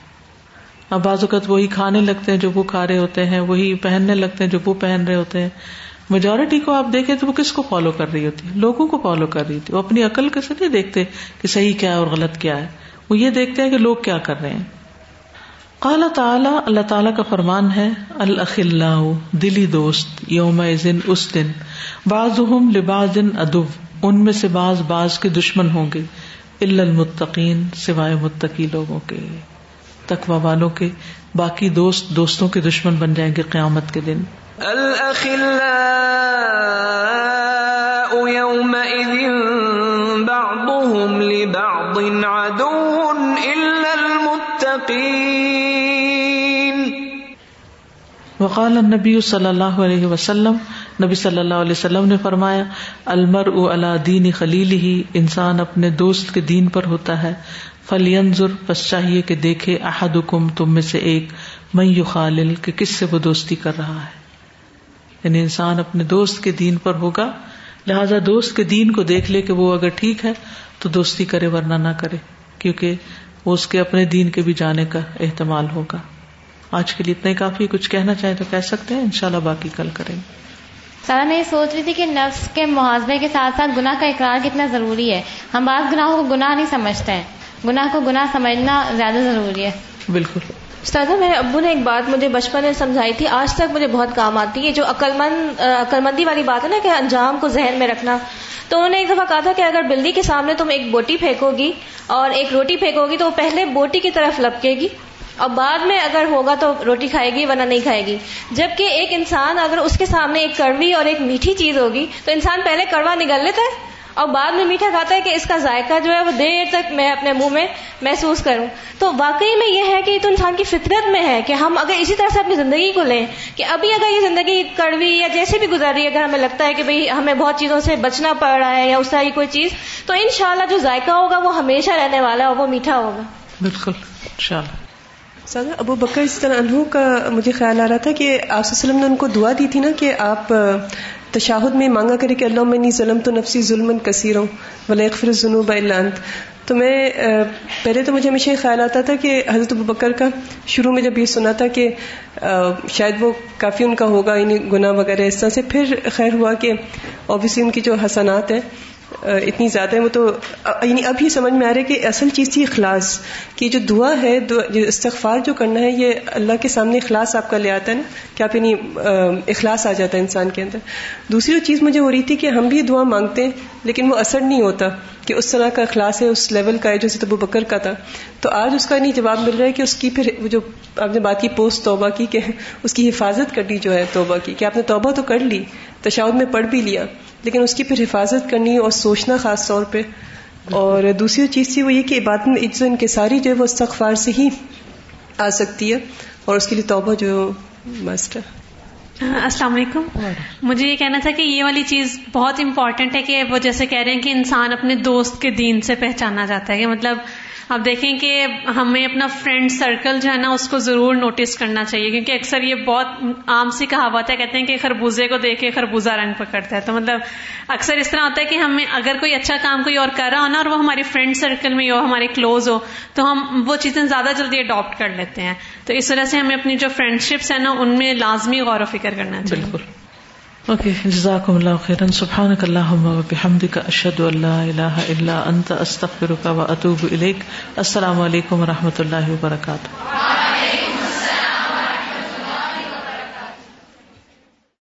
اب بعض اوقات وہی کھانے لگتے ہیں جو وہ کھا رہے ہوتے ہیں، وہی پہننے لگتے ہیں جو وہ پہن رہے ہوتے ہیں۔ میجورٹی کو آپ دیکھیں تو وہ کس کو فالو کر رہی ہوتی؟ ہے لوگوں کو فالو کر رہی تھی وہ اپنی عقل کیسے نہیں دیکھتے کہ صحیح کیا ہے اور غلط کیا ہے۔ وہ یہ دیکھتے ہیں کہ لوگ کیا کر رہے ہیں۔ قال تعالی، اللہ تعالیٰ کا فرمان ہے اللہ دلی دوست یوم اس دن بعض لباس ادب ان میں سے بعض بعض کے دشمن ہوں گے۔ المتقین، سوائے متقی لوگوں کے۔ تقوا والوں کے۔ باقی دوست، دوستوں کے دشمن بن جائیں گے قیامت کے دن۔ بعضهم لبعض عدو وقال النبی صلی اللہ علیہ وسلم، نبی صلی اللہ علیہ وسلم نے فرمایا المر اللہ دین خلیل ہی انسان اپنے دوست کے دین پر ہوتا ہے۔ فلینظر، پس چاہیے کہ دیکھے احد تم میں سے ایک۔ میں خالل کہ کس سے وہ دوستی کر رہا ہے؟ یعنی انسان اپنے دوست کے دین پر ہوگا لہذا دوست کے دین کو دیکھ لے کہ وہ اگر ٹھیک ہے تو دوستی کرے ورنہ نہ کرے کیونکہ وہ اس کے اپنے دین کے بھی جانے کا احتمال ہوگا۔ آج کے لیے اتنا کافی کچھ کہنا چاہے تو کہہ سکتے ہیں انشاءاللہ باقی کل کریں گے۔ سارا میں یہ سوچ رہی تھی کہ نفس کے محاذے کے ساتھ ساتھ گناہ کا اقرار کتنا ضروری ہے۔ ہم بعض گناہوں کو گناہ نہیں سمجھتے ہیں۔ گناہ کو گناہ سمجھنا زیادہ ضروری ہے۔ بالکل۔ استاذہ میرے ابو نے ایک بات مجھے بچپن میں سمجھائی تھی، آج تک مجھے بہت کام آتی ہے، جو عقلمند عقلمندی والی بات ہے نا کہ انجام کو ذہن میں رکھنا۔ تو انہوں نے ایک دفعہ کہا تھا کہ اگر بلدی کے سامنے تم ایک بوٹی پھینکو گی اور ایک روٹی پھینکو گی تو وہ پہلے بوٹی کی طرف لپکے گی اور بعد میں اگر ہوگا تو روٹی کھائے گی ورنہ نہیں کھائے گی جبکہ ایک انسان اگر اس کے سامنے ایک کڑوی اور ایک میٹھی چیز ہوگی تو انسان پہلے کڑوا نگل لیتا ہے۔ اور بعد میں میٹھا کھاتا ہے کہ اس کا ذائقہ جو ہے وہ دیر تک میں اپنے منہ میں محسوس کروں۔ تو واقعی میں یہ ہے کہ یہ تو انسان کی فطرت میں ہے کہ ہم اگر اسی طرح سے اپنی زندگی کو لیں کہ ابھی اگر یہ زندگی کڑوی یا جیسے بھی گزر رہی ہے اگر ہمیں لگتا ہے کہ بھئی ہمیں بہت چیزوں سے بچنا پڑ رہا ہے یا اس طرح کی کوئی چیز تو انشاءاللہ جو ذائقہ ہوگا وہ ہمیشہ رہنے والا ہے اور وہ میٹھا ہوگا۔ بالکل انشاءاللہ۔ سادہ ابو بکر اس طرح انہوں کا مجھے خیال آ رہا تھا کہ آپ وسلم نے ان کو دعا دی تھی نا کہ آپ تشاہد میں مانگا کرے کہ اللہ میں ظلم تو نفسی ظلم کثیر ہوں ولیقفر جنوب الانت تو میں پہلے تو مجھے ہمیشہ خیال آتا تھا کہ حضرت بکر کا شروع میں جب یہ سنا تھا کہ شاید وہ کافی ان کا ہوگا، انہیں گناہ وغیرہ، اس طرح سے پھر خیر ہوا کہ اوبیسلی ان کی جو حسنات ہیں اتنی زیادہ ہے وہ تو یعنی اب ہی سمجھ میں آ رہا ہے کہ اصل چیز تھی اخلاص، کہ جو دعا ہے جو استغفار جو کرنا ہے، یہ اللہ کے سامنے اخلاص آپ کا لے آتا ہے نا، کہ آپ یعنی اخلاص آ جاتا ہے انسان کے اندر۔ دوسری چیز مجھے ہو رہی تھی کہ ہم بھی دعا مانگتے ہیں، لیکن وہ اثر نہیں ہوتا کہ اس طرح کا اخلاص ہے، اس لیول کا ہے، جو ابو بکر کا تھا۔ تو آج اس کا نہیں جواب مل رہا ہے کہ اس کی پھر جو آپ نے بات کی پوسٹ توبہ کی، کہ اس کی حفاظت کرنی جو ہے توبہ کی، کہ آپ نے توبہ تو کر لی تشاؤد میں پڑھ بھی لیا۔ لیکن اس کی پھر حفاظت کرنی اور سوچنا خاص طور پہ۔ اور دوسری چیز تھی وہ یہ کہ عبادت میں عزت انکساری جو ہے وہ استغفار سے ہی آ سکتی ہے اور اس کے لیے توبہ جو مسٹ ہے۔ السلام علیکم۔ مجھے یہ کہنا تھا کہ یہ والی چیز بہت امپورٹنٹ ہے کہ وہ جیسے کہہ رہے ہیں کہ انسان اپنے دوست کے دین سے پہچانا جاتا ہے۔ کہ مطلب اب دیکھیں کہ ہمیں اپنا فرینڈ سرکل جو ہے نا اس کو ضرور نوٹس کرنا چاہیے، کیونکہ اکثر یہ بہت عام سی کہاوت ہے، کہتے ہیں کہ خربوزے کو دیکھ کے خربوزہ رنگ پکڑتا ہے۔ تو مطلب اکثر اس طرح ہوتا ہے کہ ہمیں اگر کوئی اچھا کام کوئی اور کر رہا ہو نا اور وہ ہمارے فرینڈ سرکل میں ہو، ہمارے کلوز ہو، تو ہم وہ چیزیں زیادہ جلدی اڈاپٹ کر لیتے ہیں۔ تو اس وجہ سے ہمیں اپنی جو فرینڈ شپس ہیں نا، ان میں لازمی غور و فکر کرنا چاہیے۔ بالکل۔ اوکے جزاکم اللہ خیرن سبحانک اللہم و بحمدک اشہد ان لا الہ الا انت استغفرک و اتوب الیک السلام علیکم و رحمۃ اللہ وبرکاتہ